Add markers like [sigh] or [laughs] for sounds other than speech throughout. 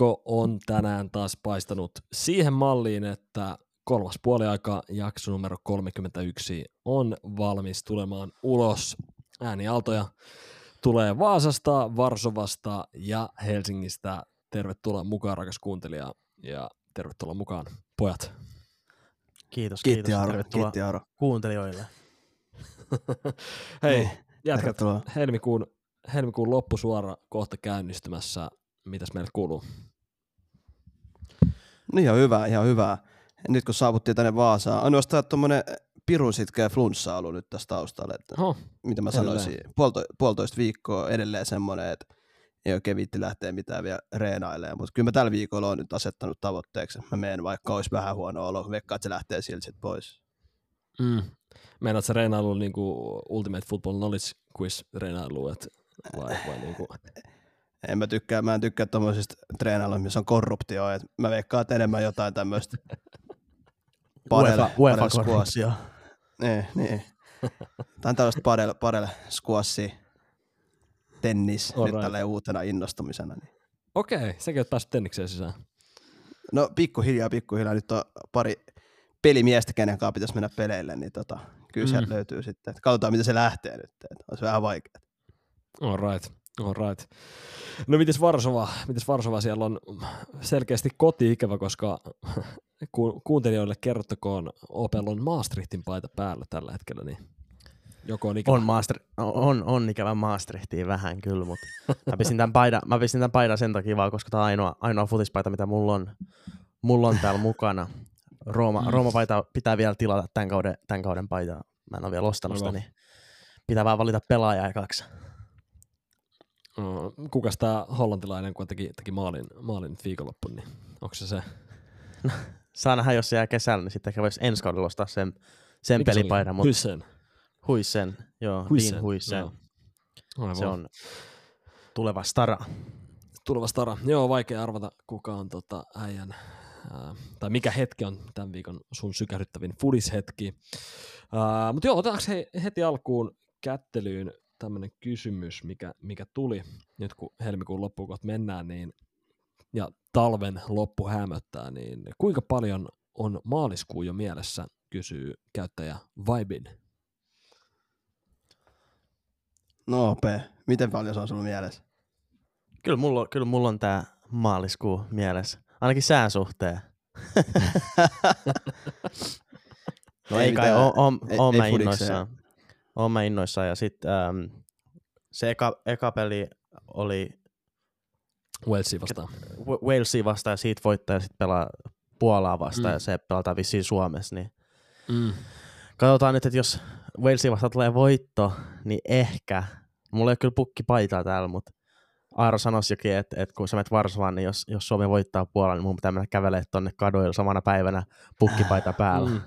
Aurinko on tänään taas paistanut siihen malliin, että kolmas puoliaika, jakso numero 31, on valmis tulemaan ulos. Äänialtoja tulee Vaasasta, Varsovasta ja Helsingistä. Tervetuloa mukaan, rakas kuuntelija, ja tervetuloa mukaan, pojat. Kiitos, Kiitti kiitos. Aaro, Tervetuloa kiitti Aaro. kuuntelijoille. [laughs] Hei, Niin, jatkat tervetuloa. helmikuun, helmikuun loppusuora kohta käynnistymässä. Mitäs meille kuuluu? No ihan hyvä, ihan hyvä. Nyt kun saavuttiin tänne Vaasaan, ainoastaan tuommoinen pirun sitkeä flunssa ollut nyt tässä taustalla. Että, Oho, mitä mä sanoisin, puolto, puolitoista viikkoa edelleen semmoinen, että ei oikein viitti lähteä mitään vielä reenailemaan, mutta kyllä mä tällä viikolla on nyt asettanut tavoitteeksi, että mä menen vaikka olisi vähän huono olo, veikkaa, että se lähtee silti sit pois. Mm. Meinaat sä reinailu niinku Ultimate Football Knowledge Quiz reinailu, et vai, vai niinku, [laughs] En mä tykkää, mä en tykkää tommosista treenailuista, missä on korruptio, että mä veikkaan, että enemmän jotain tämmöistä [laughs] UEFA, UEFA korruptio. Niin, niin. Tämä on tällaista padel, padel squashi, tennis, Alright. nyt tälleen uutena innostumisena. Niin. okei, säkin oot päässyt tennikseen sisään. No pikkuhiljaa, pikkuhiljaa. Nyt on pari pelimiestä, kenen kanssa pitäisi mennä peleille, niin tota, kyllä sieltä Mm. löytyy sitten. Et katsotaan, miten se lähtee nyt. Et on se vähän vaikea. All right, all right. No mites Varsova? Mites Varsova siellä on selkeästi koti-ikävä, koska [laughs] ku, kuuntelijoille kerrottakoon Opel on Maastrichtin paita päällä tällä hetkellä, niin joko on ikävä. On, master, on, on ikävä Maastrichtiin vähän kyllä, mutta mä pistin tämän paidan, mä pistin tämän paidan sen takia vaan, koska tämä on ainoa, ainoa futispaita, mitä mulla on, mulla on täällä mukana. Rooma, Mm. Rooma-paita pitää vielä tilata tämän kauden, tämän kauden paitaa. Mä en ole vielä ostanut sitä, niin pitää vaan valita pelaaja ekaksi. Kukas tämä hollantilainen, kun teki, teki maalin, maalin nyt viikonloppuun, niin onko se se? Saa nähdä, jos se jää kesällä, niin sitten ehkä voisi ensi kaudella ostaa sen, sen Mikä se oli? pelipaidan, mutta Hyssen. Huisen, joo, Huijsen, Dean Huisen. joo. Aivan. Se on tuleva stara. tuleva stara. Joo, vaikea arvata, kuka on tota äijän, ää, tai mikä hetki on tämän viikon sun sykähdyttävin fudishetki. Mutta joo, otetaanko he, heti alkuun kättelyyn tämmöinen kysymys, mikä, mikä tuli nyt kun helmikuun loppuun kohta mennään, niin, ja talven loppu hämöttää, niin kuinka paljon on maaliskuu jo mielessä, kysyy käyttäjä Vibin. No OP, miten paljon se on sulla mielessä? Kyllä mulla, on- kyllä mulla on tää maaliskuu mielessä. Ainakin sään suhteen. [laughs] No ei, Ei kai, mitään. oon, Ei- ei mä innoissaan. Oon mä innoissaan ja sit ähm, se eka, eka peli oli Walesia vastaan. Walesia vastaan ja siitä voittaa ja sit pelaa Puolaa vastaan Mm. ja se pelataan vissiin Suomessa. Niin Mm. katsotaan nyt, että jos Walesia vastaan tulee voitto, niin ehkä, mulla ei ole kyllä pukkipaitaa täällä, mutta Aaro sanoisi jokin, että, että kun sä menet Varsovaan, niin jos, jos Suomi voittaa Puolan, niin mun pitää mennä kävelemään tonne kadoilla samana päivänä pukkipaita päällä Mm.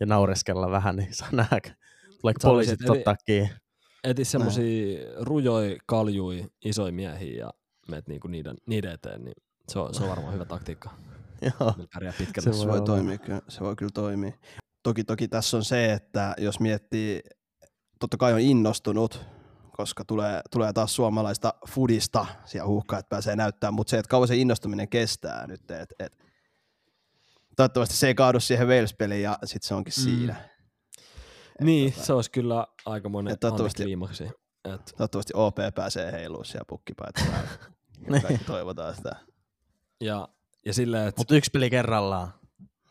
ja naureskella vähän, niin saa nähdä. Sä poliisit ottaa kiinni? Eti semmosia rujoi, kaljui, isoja miehiä ja meet niinku niiden, niiden eteen, niin se on, se on varmaan hyvä taktiikka. [laughs] Joo. Se Se voi voi olla. toimia, kyllä. se voi kyllä toimia. Toki, toki tässä on se, että jos miettii, totta kai on innostunut, koska tulee, tulee taas suomalaista fudista siellä huuhkaa, että pääsee näyttämään, mutta se, että kauan se innostuminen kestää nyt, että et, toivottavasti se ei kaadu siihen Wales-peliin ja sitten se onkin Mm. siinä. Niin, tota, se olisi kyllä Ja toivottavasti- antikliimaksi. Et, Toivottavasti OP pääsee heiluun siellä pukkipaita. päällä. [laughs] Kaikki toivotaan sitä. ja, ja silleen, että Mutta yksi peli kerrallaan.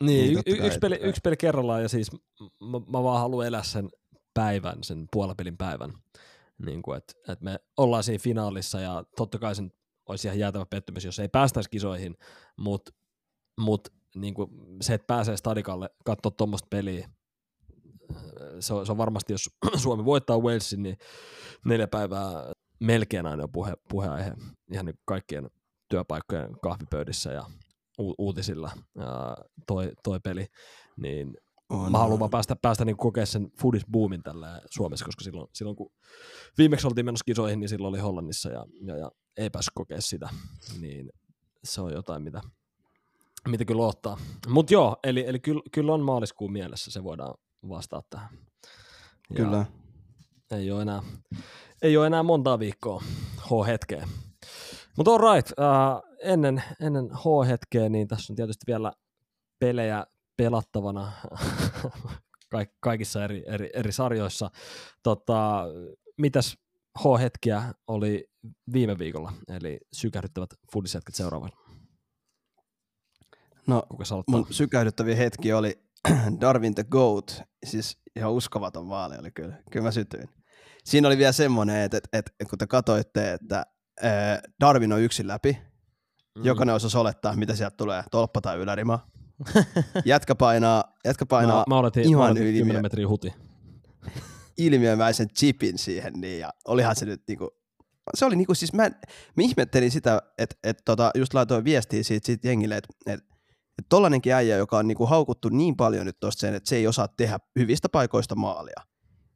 Niin, Niin, y- kai, yksi, peli, kai. yksi peli kerrallaan ja siis mä, mä vaan haluan elää sen päivän, sen puolapelin päivän. Niin kuin, että, että me ollaan siinä finaalissa ja totta kai sen olisi ihan jäätävä pettymys, jos ei päästäisi kisoihin, mutta mut, niin kuin se, että pääsee stadikalle katsoa tuommoista peliä, se on, se on varmasti, jos [clears throat] Suomi voittaa Walesin, niin neljä päivää melkein aina on puhe, puheaihe ihan niin kaikkien työpaikkojen kahvipöydissä ja u- uutisilla ää, toi, toi peli, niin On, mä haluan päästä, päästä niin kokea sen foodis-boomin tällä Suomessa, koska silloin, silloin kun viimeksi oltiin menossa kisoihin, niin silloin oli Hollannissa ja, ja, ja ei päässyt kokea sitä, niin se on jotain, mitä, mitä kyllä ottaa. Mutta joo, eli, eli kyllä, kyllä on maaliskuun mielessä, se voidaan vastata tähän. Ja Kyllä. Ei ole enää, ei ole enää montaa viikkoa H-hetkeä. Mutta all right, uh, ennen, ennen H-hetkeä, niin tässä on tietysti vielä pelejä pelattavana [laughs] kaik- kaikissa eri, eri, eri sarjoissa. Tota, mitäs H-hetkiä oli viime viikolla, eli sykähdyttävät fudisetket seuraavan. No, mun sykähdyttävä hetki oli [clears throat] Darwin the Goat, siis ihan uskomaton maali oli kyllä, kyllä mä sytyin. Siinä oli vielä semmoinen, että, että, että kun te katsoitte, että ää, Darwin on yksin läpi, mm. jokainen osasi olettaa, mitä sieltä tulee, tolppa tai ylärima. [laughs] Jätkä painaa, jätkä painaa mä, mä oletin, ihan mä oletin yli 10 metriä huti. [laughs] ilmiömäisen chipin siihen, niin, ja olihan se nyt niinku, se oli niinku siis, mä, mä ihmettelin sitä, että et, tota, just laitoin viestiä siitä, siitä jengille, että et, et tollanenkin äijä, joka on niinku haukuttu niin paljon nyt tosta sen, että se ei osaa tehdä hyvistä paikoista maalia,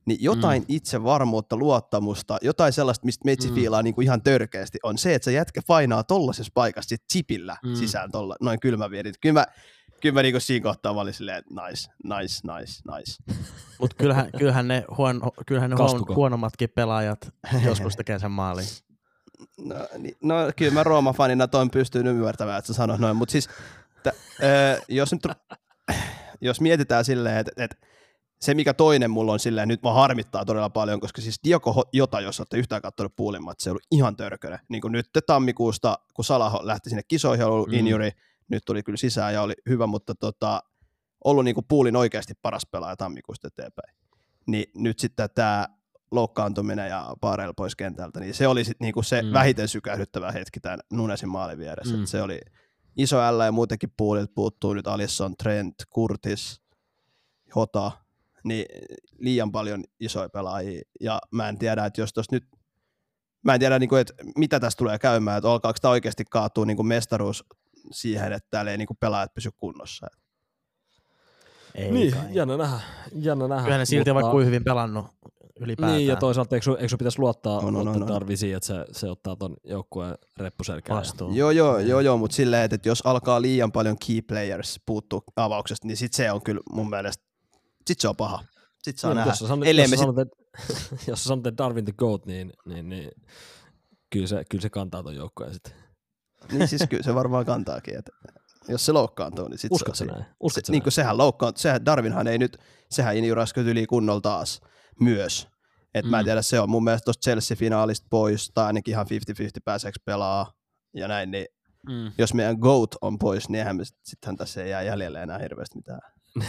niin jotain mm. itsevarmuutta, luottamusta, jotain sellaista, mistä meitsi Mm. mm. fiilaa niinku ihan törkeästi, on se, että se jätkä painaa tollasessa paikassa sit chipillä Mm. mm. sisään tolla, noin kylmävierit. Kyllä mä, kyllä mä niinku siinä kohtaa mä olin silleen, että nice, nice, nice, nice. [laughs] Mutta kyllähän, kyllähän ne, huono, kyllähän ne huon, huonommatkin pelaajat [laughs] joskus tekee sen maalin. No, niin, no kyllä mä Rooma-fanina toin pystyn ymmärtämään, että sä sanoit noin, mutta siis ö, jos nyt jos mietitään silleen, että et, se mikä toinen mulla on silleen, nyt mä harmittaa todella paljon, koska siis Dioko Jota, jos olette yhtään katsonut puulimmat, se on ollut ihan törkönen. Niin kuin nyt tammikuusta, kun Salaho lähti sinne kisoihin, on ollut Mm. injury, nyt tuli kyllä sisään ja oli hyvä, mutta tota, ollut niin kuin puulin oikeasti paras pelaaja tammikuusta eteenpäin. Niin nyt sitten tämä loukkaantuminen ja Paarel pois kentältä, niin se oli sitten niinku se Mm. vähiten sykähdyttävä hetki tämän Nunesin maalin vieressä. Mm. Mm. Se oli iso L ja muutenkin puolilta puuttuu nyt Alisson, Trent, Curtis, Hota, niin liian paljon isoja pelaajia. Ja mä en tiedä, että jos tuossa nyt, mä en tiedä, niinku, että mitä tästä tulee käymään, että alkaako tämä oikeasti kaatua niinku mestaruus siihen, että täällä ei niinku pelaajat pysy kunnossa. Ei niin, kai. jännä nähdä. Jännä nähdä. Kyllähän ne silti mutta- vaikka kuin hyvin pelannut ylipäätään. Niin, ja toisaalta eikö, eikö pitäisi luottaa, On, on, luottaa on, on. Darvisiin, että se, se ottaa ton joukkueen reppuselkään. vastuu. Joo, joo, joo, joo mutta silleen, että jos alkaa liian paljon key players puuttuu avauksesta, niin sit se on kyllä mun mielestä, sit se on paha. Sit saa Niin, nähdä. Jos sä sanot, jos, sit, sanot, että, [laughs] jos sanot, että Darwin the Goat, niin, niin, niin kyllä, se, kyllä se kantaa ton joukkueen sitten. niin siis kyllä se varmaan kantaakin, että jos se loukkaantuu, niin sit Uskot se siinä. näin? Uskot Se, sä niin näin? kuin sehän loukkaantuu, sehän Darwinhan ei nyt, sehän injuraskut yli kunnolla taas myös. Et mä en Mm. tiedä, se on mun mielestä tuosta Chelsea-finaalista pois, tai ainakin ihan 50-50 pääseekö pelaa ja näin, niin Mm. jos meidän GOAT on pois, niin eihän me sit- sittenhän tässä ei jää jäljelle enää hirveästi mitään. [laughs]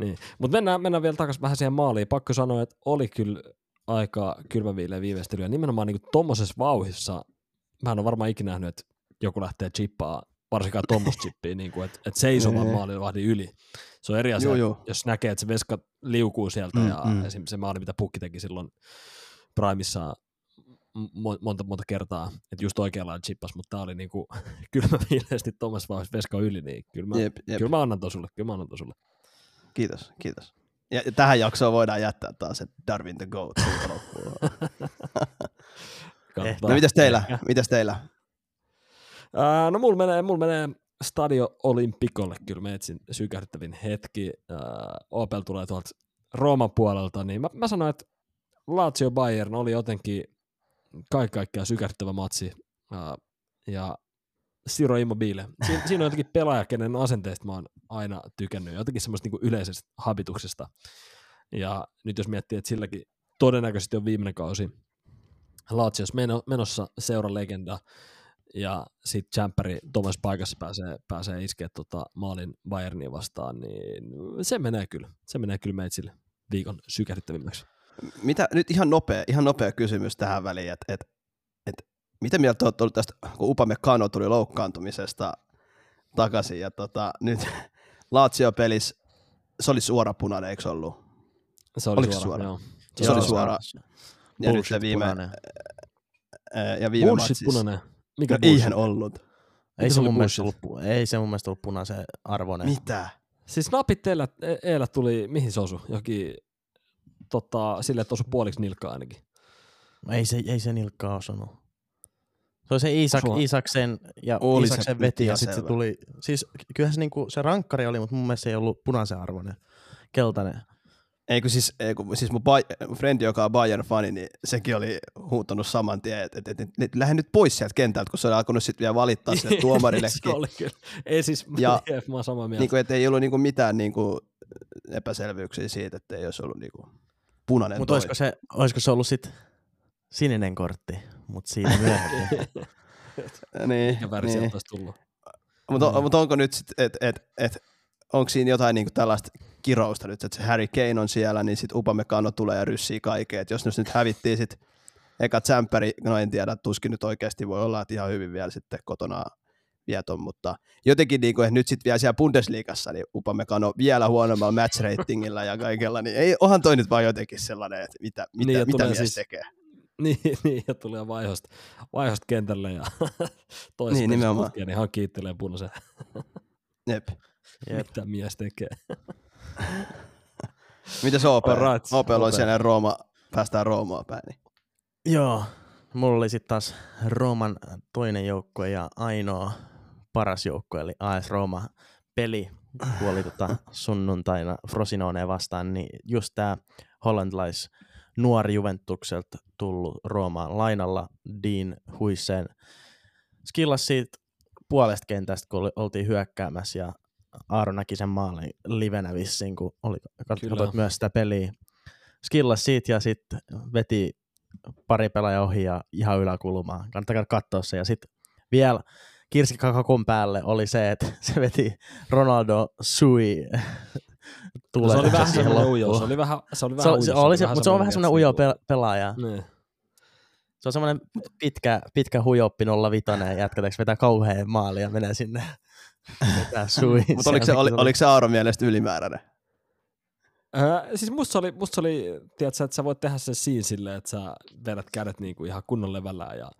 Niin. Mutta mennään, mennään vielä takaisin vähän siihen maaliin. Pakko sanoa, että oli kyllä aika kylmäviileä viimeistely. Ja nimenomaan niin tuommoisessa vauhissa, mä en ole varmaan ikinä nähnyt, että joku lähtee chippaa, varsinkaan tuommoista chippia, niin kuin, että, että seisovan Ei. maalivahdin yli. Se on eri asia, Joo, joo. jos näkee, että se veska liukuu sieltä Mm, ja mm. esimerkiksi se maali, mitä Pukki teki silloin Primissa mo- monta, monta kertaa, että just oikealla chippas, mutta tämä oli niin kuin [laughs] kylmäviileesti tuommoisessa vauhissa veska yli, niin kyllä mä, Jep, jep. kyllä mä annan ton sulle, kyllä mä annan ton sulle. Kiitos, kiitos. Ja, ja tähän jaksoon voidaan jättää taas se Darwin the Goat. [laughs] loppuun. No mitäs teillä? Ehkä. Mitäs teillä? Ää, no mulla menee, mulla menee Stadio Olympikolle kyllä mä etsin sykähdyttävin hetki. Ää, Opel tulee tuolta Rooman puolelta, niin mä, mä sanoin, että Lazio Bayern oli jotenkin kaikki kaikkiaan sykähdyttävä matsi. Ää, ja Siro Immobile. Siin, [laughs] siinä on jotenkin pelaaja, kenen asenteesta mä oon aina tykännyt, jotenkin semmoista niinku yleisestä habituksesta. Ja nyt jos miettii, että silläkin todennäköisesti on viimeinen kausi meno- menossa seura legenda, ja sitten Champperi Thomas paikassa pääsee, pääsee iskeä tota maalin Bayernia vastaan, niin se menee kyllä. Se menee kyllä meitsille viikon sykähdyttävimmäksi. Mitä, nyt ihan nopea, ihan nopea kysymys tähän väliin, että et, et, mitä mieltä olet ollut tästä, kun Upame Kano tuli loukkaantumisesta takaisin, ja tota, nyt [laughs] Lazio-pelissä, se oli suora punainen, eikö se ollut? Se oli Oliko suora, suora? Joo. Se Joo, oli se suora. Ja nyt bullshit se viime, punainen. ja viime Bullshit matsissa. punainen. Mikä No, eihän ollut. Ei se se, mun mielestä ollut, ei se mun mielestä ollut punaisen arvoinen. Mitä? Siis napit teillä, eellä tuli, mihin se osui? Jokin, tota, sille, että osui puoliksi nilkkaa ainakin. Ei se, ei se nilkkaa osunut. Se oli se Iisak, Osua. Iisaksen ja Oli se Iisaksen nyt veti ja sitten se tuli, siis kyllähän se, niinku, se rankkari oli, mutta mun mielestä se ei ollut punaisen arvoinen, keltainen. Ei kun siis, ei kun, siis mun, mun frendi, joka on Bayern-fani, niin sekin oli huutanut saman tien, että et, et, et, et, lähde nyt pois sieltä kentältä, kun se oli alkanut sitten vielä valittaa sille tuomarillekin. se oli kyllä. Ei siis, Ja- [laughs] ja, mä oon samaa mieltä. niin kuin, että ei ollut niin kuin mitään niin kuin epäselvyyksiä siitä, että ei olisi ollut niin kuin punainen Mutta olisiko se, olisiko se ollut sitten sininen kortti, mutta siitä [laughs] myöhemmin. Niin, Mikä väri niin. sieltä olisi tullut? Mutta on, mut onko nyt sitten, että et, et, onko siinä jotain niinku tällaista kirousta nyt, että se Harry Kane on siellä, niin sitten Upamecano tulee ja ryssii kaikkea. Et jos ne nyt hävittiin sitten eka tsemppäri, no en tiedä, tuskin nyt oikeasti voi olla, että ihan hyvin vielä sitten kotona vieton, mutta jotenkin niinku, että nyt sitten vielä siellä Bundesliigassa, niin Upamecano vielä huonommalla match ratingilla ja kaikella, niin ei, onhan toi nyt vaan jotenkin sellainen, että mitä, mitä, Niin, mitä mies siis- tekee. [laughs] Niin, niin, ja tulee vaihosta, vaihosta kentälle ja [laughs] toisessa Niin, niin, nimenomaan. niin hän kiittelee punaisen, Jep. Jep. [laughs] mitä mies tekee. Mitä se OP? OP on OP. siellä Rooma, päästään Roomaan päin. Niin. Joo, mulla oli sitten taas Rooman toinen joukkue ja ainoa paras joukkue, eli AS Rooma peli, kun oli tota sunnuntaina Frosinone vastaan, niin just tämä hollantilais nuori Juventukselta tullut Roomaan lainalla Dean Huisseen skillas siitä puolesta kentästä, kun oli- oltiin hyökkäämässä ja Aaro näki sen maalin livenä vissiin, kun oli, katsoit myös sitä peliä. Skillas siitä ja sitten veti pari pelaajaa ohi ja ihan yläkulmaan. Kannattaa katsoa se. Ja sitten vielä kirsikakakon päälle oli se, että [laughs] se veti Ronaldo Sui [laughs] No, se oli vähän semmoinen ujo, se oli vähän, se oli Se, vähän oli- ujo, se, oli se, mutta se on vähän semmoinen ujo pel- pelaaja. Niin. Se on semmoinen pitkä, pitkä huijoppi 05 jätkä, vetää kauhean maali ja menee sinne. Mutta oliko se, oli, oliko se Aaron mielestä ylimääräinen? Äh, siis musta se oli, musta se oli tiedätkö, että sä voit tehdä sen siinä silleen, että sä vedät kädet niinku ihan kunnon levällään ja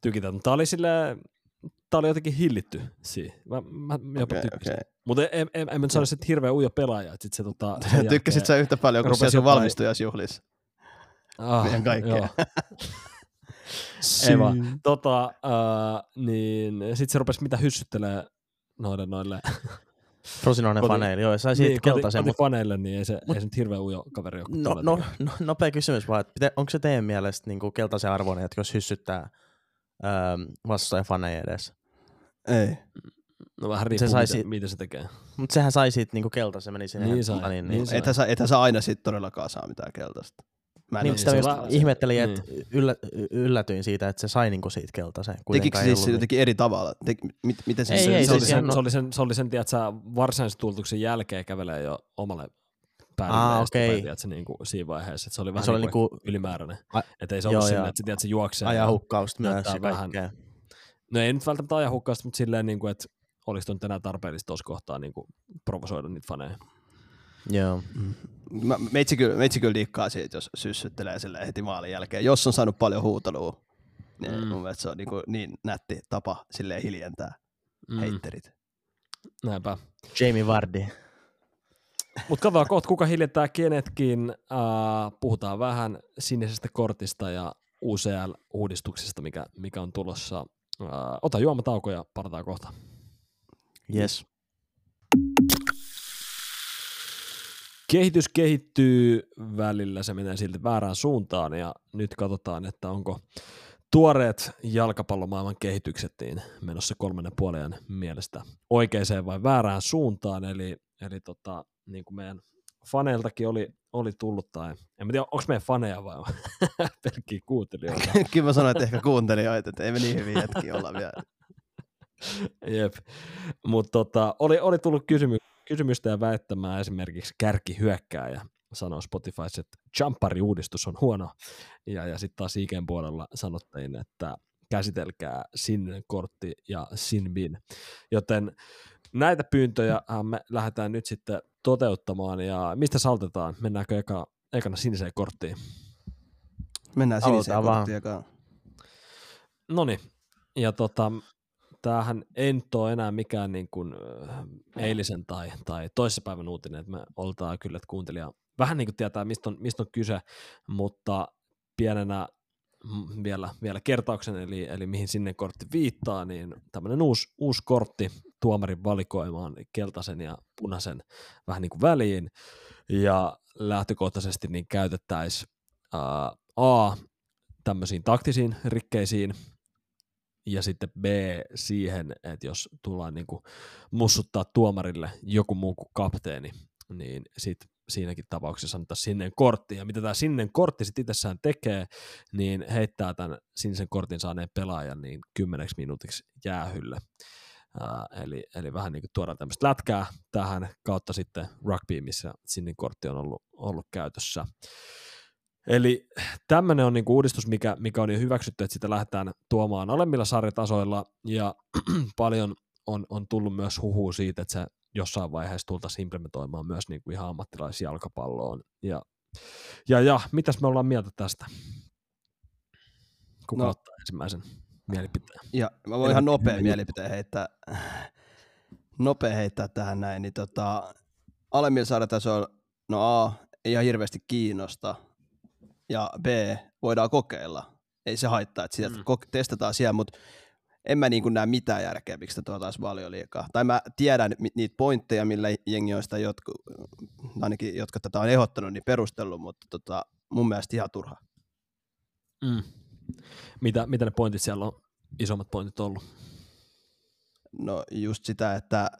tykität. Mutta tää oli silleen, tää oli jotenkin hillitty siinä. Mä, mä, jopa Okei, tykkäsin. okei. Mutta en, en, en, en mä nyt sano, että hirveän ujo pelaaja. Että sit se, tota, [laughs] sen Tykkäsit sä yhtä paljon kuin rupesi siellä sun valmistujasjuhlissa? ah, meidän kaikkea. [laughs] Ei vaan. Tota, äh, niin sit se rupesi mitä hyssyttelee noille [laughs] noille Frosinoinen Koti- faneili, joo, sai siitä niin, keltaisen. koti, mut- kotifaneille, niin ei se, ei se nyt hirveän ujo kaveri ole. No, no, no, nopea kysymys vaan, että onko se teidän mielestä niin kuin keltaisen arvoinen, että jos hyssyttää ähm, vastustajan faneja edes? Ei. no vähän se riippuu, sai miten, siitä- miten se tekee. Mutta sehän sai siitä niin kuin keltaisen, se meni sinne. Niin sai, Niin, niin niin, sai. Ethän sä, ethän sä aina sit todellakaan saa mitään keltaista. Mä niin, niin, sitä se just vähän- ihmettelin, niin. että yllä, yllätyin siitä, että se sai niinku siitä keltaisen. Tekikö se siis jotenkin eri tavalla? Tek, mit, miten se, Ei, se, ei, se, se, oli siis sen, ihan- se, oli sen, se oli sen, tiedätkö, sä, varsinaisen tuuletuksen jälkeen kävelee jo omalle päälle. Aa, ja sitten tiedätkö, niin kuin siinä vaiheessa, että se oli vähän se oli niin kuin niinku ylimääräinen. A- Että ei se joo, ollut joo. silleen, että se, tiedätkö, se juoksee. ja- ajahukkausta myös ja vähän-. No ei nyt välttämättä ajahukkausta, mutta silleen, niin kuin, että olisi nyt enää tarpeellista tuossa kohtaa niin kuin provosoida niitä faneja. Joo. Mä, meitsi, kyllä, meitsi kyllä diikkaa siitä, jos syssyttelee sille heti maalin jälkeen. Jos on saanut paljon huutelua, niin Mm. mun mielestä se on niin, kuin niin nätti tapa silleen hiljentää mm. heitterit. Näinpä. Jamie Vardy. Mutta katsotaan kohta, kuka hiljentää kenetkin. Uh, puhutaan vähän sinisestä kortista ja UCL-uudistuksesta, mikä, mikä on tulossa. Uh, ota juomatauko ja palataan kohta. Yes. Kehitys kehittyy välillä, se menee silti väärään suuntaan ja nyt katsotaan, että onko tuoreet jalkapallomaailman kehitykset niin menossa kolmannen puolen mielestä oikeaan vai väärään suuntaan, eli, eli tota, niin kuin meidän faneiltakin oli, oli tullut, tai en tiedä, onko meidän faneja vai [laughs] pelkkiä kuuntelijoita. [laughs] Kyllä mä sanoin, että ehkä kuuntelijoita, että ei me niin hyvin hetki olla vielä. [laughs] Jep. Mutta tota, oli, oli tullut kysymy, kysymystä ja väittämään esimerkiksi kärkihyökkääjä sanoi Spotify, että jumpari-uudistus on huono. Ja, ja sitten taas IGN puolella sanottiin, että käsitelkää sininen kortti ja sinbin. Joten näitä pyyntöjä äh, me lähdetään nyt sitten toteuttamaan. Ja mistä saltetaan? Mennäänkö eka, ekana siniseen korttiin? Mennään siniseen Aloitetaan korttiin ekaan. No niin, ja tota, tämähän ei nyt ole enää mikään niin kuin, eilisen tai, tai toissapäivän uutinen, että me oltaan kyllä, että kuuntelija vähän niin kuin tietää, mistä on, mistä on kyse, mutta pienenä vielä, vielä kertauksen, eli, eli mihin sinne kortti viittaa, niin tämmöinen uusi, uusi kortti tuomarin valikoimaan keltaisen ja punaisen vähän niin kuin väliin, ja lähtökohtaisesti niin käytettäisiin A, tämmöisiin taktisiin rikkeisiin, ja sitten B siihen, että jos tullaan niin kuin mussuttaa tuomarille joku muu kuin kapteeni, niin sit siinäkin tapauksessa antaa sinne kortti. Ja mitä tämä sinne kortti sitten itsessään tekee, niin heittää tämän sinisen kortin saaneen pelaajan niin kymmeneksi minuutiksi jäähylle. Uh, eli, eli vähän niin kuin tuodaan tämmöistä lätkää tähän kautta sitten rugby, missä sininen kortti on ollut, ollut käytössä. Eli tämmöinen on niinku uudistus, mikä, mikä on jo hyväksytty, että sitä lähdetään tuomaan alemmilla sarjatasoilla, ja [clears throat] paljon on, on tullut myös huhua siitä, että se jossain vaiheessa tultaisiin implementoimaan myös niinku ihan ammattilaisjalkapalloon. Ja, ja, ja mitäs me ollaan mieltä tästä? Kuka no. Ottaa ensimmäisen mielipiteen? Ja mä voin ihan nopea mielipiteen heittää, [sighs] nopea heittää tähän näin, niin tota, alemmilla sarjatasoilla, no A, ei ihan hirveästi kiinnosta, ja B, voidaan kokeilla. Ei se haittaa, että sieltä Mm. testataan siellä, mutta en mä niin näe mitään järkeä, miksi tätä tuotaisi paljon liikaa. Tai mä tiedän niitä pointteja, millä jengi on sitä, jotka, ainakin jotka tätä on ehdottanut, niin perustellut, mutta tota, mun mielestä ihan turha. Mm. Mitä, mitä ne pointit siellä on, isommat pointit ollut? No just sitä, että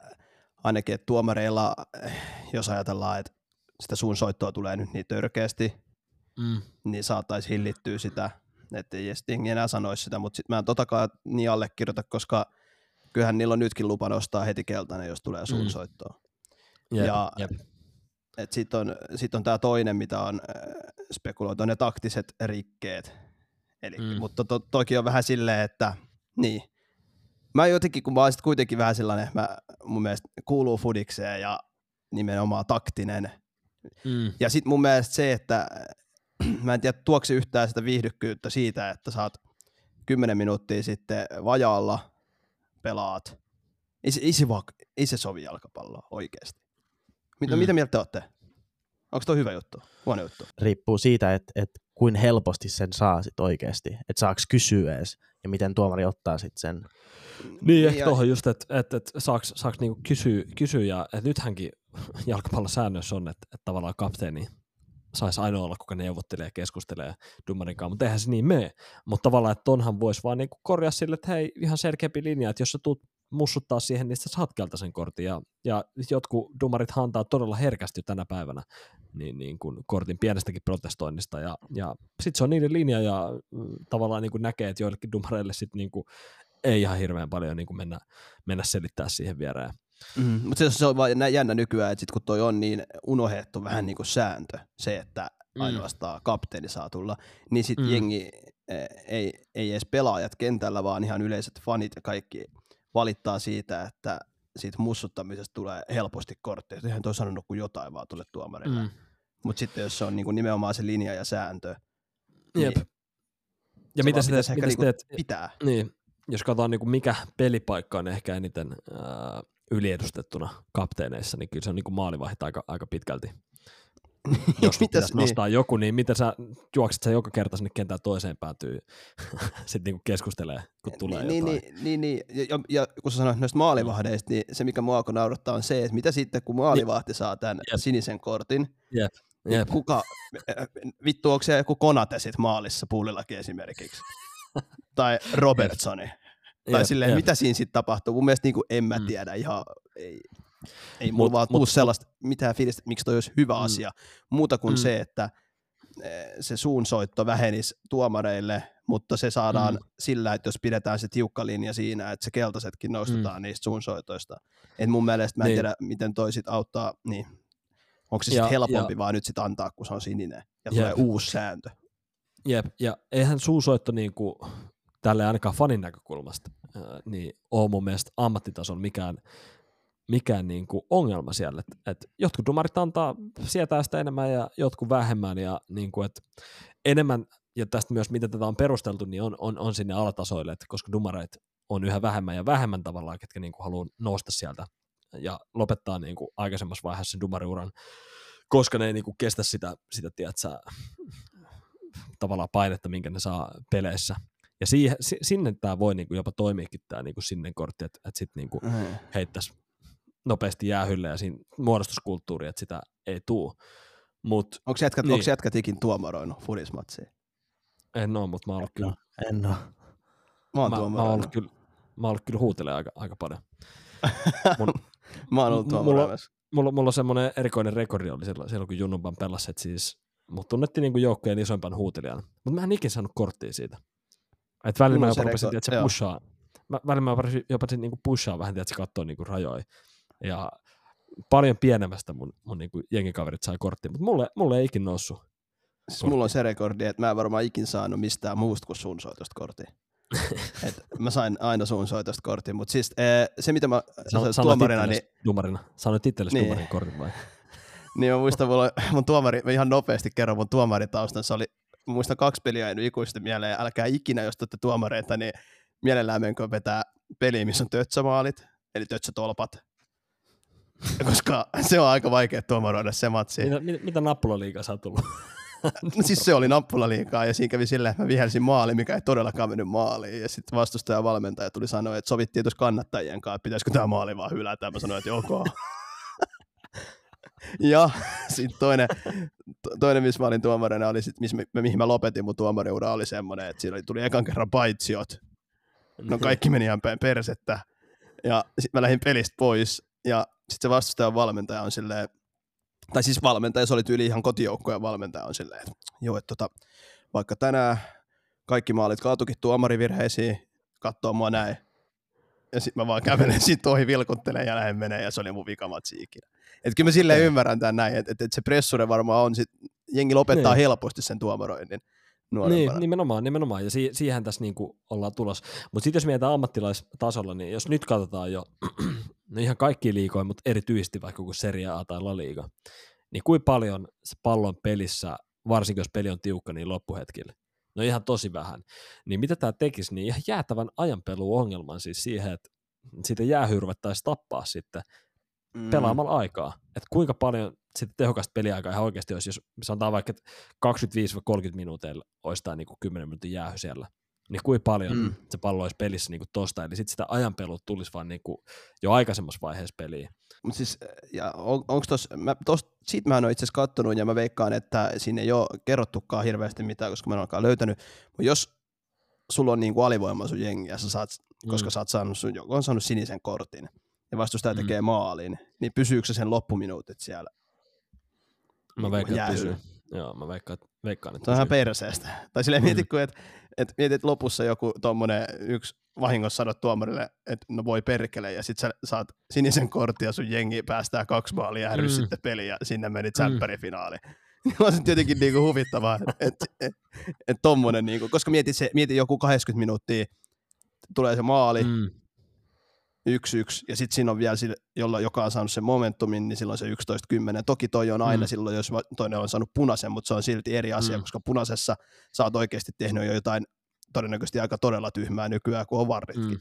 ainakin että tuomareilla, eh, jos ajatellaan, että sitä suun soittoa tulee nyt niin törkeästi, Mm. niin saataisiin hillittyä sitä, että ei edes enää sanoisi sitä, mutta sitten mä en totakaan niin allekirjoita, koska kyllähän niillä on nytkin lupa nostaa heti keltainen, jos tulee suun Mm. Jep, Ja- jep. Sitten on, sit on tämä toinen, mitä on äh, spekuloitu, on ne taktiset rikkeet. Eli, Mm. Mutta to, toki on vähän silleen, että niin. Mä jotenkin, kun mä oon sit kuitenkin vähän sellainen, mä, mun mielestä kuuluu fudikseen ja nimenomaan taktinen. Mm. Ja sitten mun mielestä se, että mä en tiedä, tuoksi yhtään sitä viihdykkyyttä siitä, että saat 10 minuuttia sitten vajaalla pelaat. Ei se, ei se, vaan, ei se sovi jalkapalloa oikeasti. Mitä, Mm. mm. mitä mieltä te olette? Onko toi hyvä juttu? Huono juttu? riippuu siitä, että et kuin helposti sen saa sit oikeasti. Että saako kysyä edes ja miten tuomari ottaa sit sen. Niin, ehkä ja- tuohon just, että et, et saaks, saaks niinku kysyä, kysyä ja että nythänkin [laughs] jalkapallosäännössä on, että et tavallaan kapteeni saisi ainoa olla, kuka neuvottelee ja keskustelee Dummarin kanssa, mutta eihän se niin mene. Mutta tavallaan, että tonhan voisi vaan niinku korjaa sille, että hei, ihan selkeämpi linja, että jos sä tuut mussuttaa siihen, niin sä saat keltaisen kortin. Ja, ja jotkut dummarit antaa todella herkästi tänä päivänä niin, niin kuin kortin pienestäkin protestoinnista. Ja, ja sitten se on niiden linja ja mm, tavallaan niin kuin näkee, että joillekin dummareille sit niin kuin ei ihan hirveän paljon niin kuin mennä, mennä selittää siihen viereen. Mm, mutta se, se on vaan nä- jännä nykyään, että sit kun toi on niin unohdettu vähän niin kuin sääntö, se, että Mm. ainoastaan kapteeni saa tulla, niin sitten Mm. mm. jengi eh, ei, ei edes pelaajat kentällä, vaan ihan yleiset fanit ja kaikki valittaa siitä, että siitä mussuttamisesta tulee helposti kortti. Eihän toi sanonut kuin jotain vaan tulle tuomarille. Mm. Mutta sitten jos se on niin kuin nimenomaan se linja ja sääntö, Jep. Niin, Ja se mitä sä teet, mitä niinku teet, pitää. niin, jos katsotaan niin kuin mikä pelipaikka on ehkä eniten ää, yliedustettuna kapteeneissa, niin kyllä se on niin kuin maalivahti aika, aika pitkälti. [laughs] Jos pitäisi niin. nostaa joku, niin miten sä juokset sä joka kerta sinne kentään toiseen päätyy [laughs] sitten niin keskustelee, kun tulee niin, jotain. Niin, niin, niin. Ja, ja, ja kun sä sanoit noista maalivahdeista, niin se mikä mua alkoi naurattaa on se, että mitä sitten kun maalivahti saa tämän Jep. sinisen kortin, Jep. niin Jep. kuka, vittu onko se joku Konate sit maalissa puulillakin esimerkiksi? [laughs] tai Robertsoni. Tai Jep, silleen, jep. mitä siinä sitten tapahtuu? Mun mielestä niin kuin en mä Mm. tiedä ihan, ei, Ei mulla Mut- vaan mut- sellaista mitään fiilistä, että miksi toi olisi hyvä Mm. asia. Muuta kuin Mm. se, että eh, se suunsoitto vähenisi tuomareille, mutta se saadaan Mm. sillä, että jos pidetään se tiukka linja siinä, että se keltaisetkin nostetaan niistä suunsoitoista. Et mun mielestä mä en Mm. Niin. tiedä, miten toi sit auttaa, niin onko se sit Ja- helpompi vaan nyt sit antaa, kun se on sininen ja Jep. tulee uusi sääntö. Jep, ja eihän suusoitto niin kuin, tälle ainakaan fanin näkökulmasta, niin on mun mielestä ammattitason mikään, mikään niin kuin ongelma siellä. Et, et jotkut dumarit antaa sietää sitä enemmän ja jotkut vähemmän, ja niin kuin, et enemmän, ja tästä myös miten tätä on perusteltu, niin on, on, on sinne alatasoille, että koska dumareit on yhä vähemmän ja vähemmän tavallaan, ketkä niin kuin haluaa nousta sieltä ja lopettaa niin kuin aikaisemmassa vaiheessa sen dumariuran, koska ne ei niin kuin kestä sitä, sitä tiedätkö, tavallaan painetta, minkä ne saa peleissä. Ja siihen, si- sinne tämä voi niinku jopa toimiakin tämä niinku sinne kortti, että et sitten niinku Mm. heittäisi nopeasti jäähylle ja siinä muodostuskulttuuri, että sitä ei tuu. Mutta Onko jätkät, Niin. onko jätkät ikin tuomaroinut fudismatsia? en ole, mutta mä oon ollut kyllä, En oo. Mä oon mä, mä oon tuomaroinut. ollut kyllä, mä oon ollut kyllä huutelee aika, aika paljon. [laughs] mun- mä oon ollut m- tuomaroinut. Mulla, mulla on semmoinen erikoinen rekordi oli silloin, silloin kun Junnumpan pelasi, että siis mut tunnettiin niinku joukkojen isoimpan huutelijana. Mutta mä en ikinä saanut korttia siitä. Et välillä mä jopa rupesin, että se pushaa. Mä, välillä mä jopa sit niinku pushaa vähän, että se katsoo niinku rajoja. Ja paljon pienemmästä mun, mun niinku jengikaverit sai korttia, mutta mulle, mulle ei ikinä noussut. Siis mulla on se rekordi, että mä en varmaan ikin saanut mistään muusta kuin sun soitosta kortin. [laughs] Et mä sain aina sun soitosta kortin, mutta siis eh, se mitä mä Sano- sanoin tuomarina, niin, dumarina. Sanoit itsellesi Niin. dumarin kortin vai? niin mä muistan, mulla, mun tuomari, mä ihan nopeasti kerron mun tuomaritaustan, se oli, mä muistan kaksi peliä jäänyt ikuisesti mieleen, älkää ikinä, jos te olette tuomareita, niin mielellään menkö vetää peliä, missä on tötsämaalit, eli tötsätolpat, [laughs] koska se on aika vaikea tuomaroida se matsi. Mitä, mitä, mitä nappulaliigaa sä tullut? [laughs] No siis se oli nappulaliikaa ja siinä kävi silleen, että mä vihelsin maali, mikä ei todellakaan mennyt maaliin. Ja sitten vastustaja valmentaja tuli sanoa, että sovittiin tuossa kannattajien kanssa, että pitäisikö tämä maali vaan hylätä. Mä sanoin, että joko. [laughs] [laughs] ja sitten toinen, to- toinen, missä mä olin tuomarina, oli sit, missä, mihin mä lopetin mun tuomariura, oli semmoinen, että siinä tuli ekan kerran paitsiot. No kaikki meni ihan päin persettä. Ja sitten mä lähdin pelistä pois. Ja sitten se vastustajan valmentaja on silleen, tai siis valmentaja, se oli tyyli ihan kotijoukkojen valmentaja on silleen, että joo, että tota, vaikka tänään kaikki maalit kaatukin tuomarivirheisiin, katsoo mua näin. Ja sitten mä vaan kävelen [laughs] siitä ohi, vilkuttelen ja lähden menee, ja se oli mun vikamatsi ikinä. Et kyllä mä silleen Okei. ymmärrän tämän näin, että et, et se pressure varmaan on, sit, jengi lopettaa Niin. helposti sen tuomaroinnin Niin, nimenomaan, nimenomaan. Ja si- siihen tässä niinku ollaan tulossa. Mutta sitten jos mietitään ammattilaistasolla, niin jos nyt katsotaan jo [clears throat] no ihan kaikki liikoja, mutta erityisesti vaikka kuin Serie A tai La Liga, niin kuin paljon se pallon pelissä, varsinkin jos peli on tiukka, niin loppuhetkillä. No ihan tosi vähän. Niin mitä tämä tekisi, niin ihan jäätävän ajanpeluongelman siis siihen, että siitä jäähyy ruvettaisiin tappaa sitten Mm. pelaamalla aikaa. Että kuinka paljon sitten tehokasta peliaikaa ihan oikeasti olisi, jos sanotaan vaikka, että 25-30 minuuteilla olisi tämä niinku 10 minuutin jäähy siellä, niin kuinka paljon Mm. se pallo olisi pelissä niinku tosta, eli sitten sitä ajanpelua tulisi vaan niinku jo aikaisemmassa vaiheessa peliä. Mut siis, ja on, onks tos, mä, tos, siitä mä en ole itse asiassa kattonut ja mä veikkaan, että siinä ei ole kerrottukaan hirveästi mitään, koska mä en olekaan löytänyt. Mutta jos sulla on niinku alivoima sun jengi ja sä saat, koska Mm. sä oot saanut, sun, joku on saanut sinisen kortin ja vastustaja Mm. tekee maalin, niin pysyykö se sen loppuminuutit siellä? Mä Niinku veikkaan, että pysyy. Joo, mä veikkaan, että- veikkaan että Se on ihan perseestä. Tai silleen Mm. mietit, kun et, et mietit lopussa joku tommonen yksi vahingossa sanot tuomarille, että no voi perkele, ja sit sä saat sinisen kortin ja sun jengi päästää kaksi maalia ja Mm. sitten peli ja sinne menit Mm. säppärifinaaliin. [laughs] on se tietenkin niinku huvittavaa, että et, et tommonen, niinku, koska mietit, se, mietit joku 80 minuuttia, tulee se maali, mm. Mm. 1-1, ja sitten siinä on vielä, sille, jolla, joka on saanut sen momentumin, niin silloin se 11-10. Toki toi on aina Mm. silloin, jos toinen on saanut punaisen, mutta se on silti eri asia, mm. koska punaisessa sä oot oikeasti tehnyt jo jotain todennäköisesti aika todella tyhmää nykyään, kun on varritkin. Mm.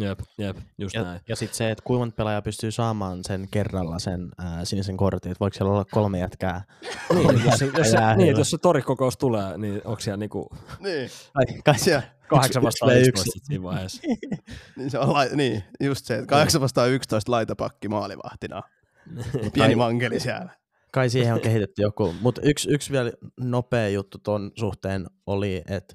Jep, jep, just Ja, näin. ja sitten se, että kuinka monta pelaaja pystyy saamaan sen kerralla sen ää, sinisen kortin, että voiko siellä olla kolme jätkää. [laughs] Niin, jos, se, jos, se, niin, jos se torikokous tulee, niin onko siellä niinku Niin. Kai, kai siellä kahdeksan vastaan yksi 11 siinä vaiheessa? [laughs] Niin, se on lai, niin, just se, että 8 vastaan 11 laitapakki maalivahtina. [laughs] Pieni mankeli siellä. kai siihen on kehitetty joku. Mutta yksi, yksi vielä nopea juttu ton suhteen oli, että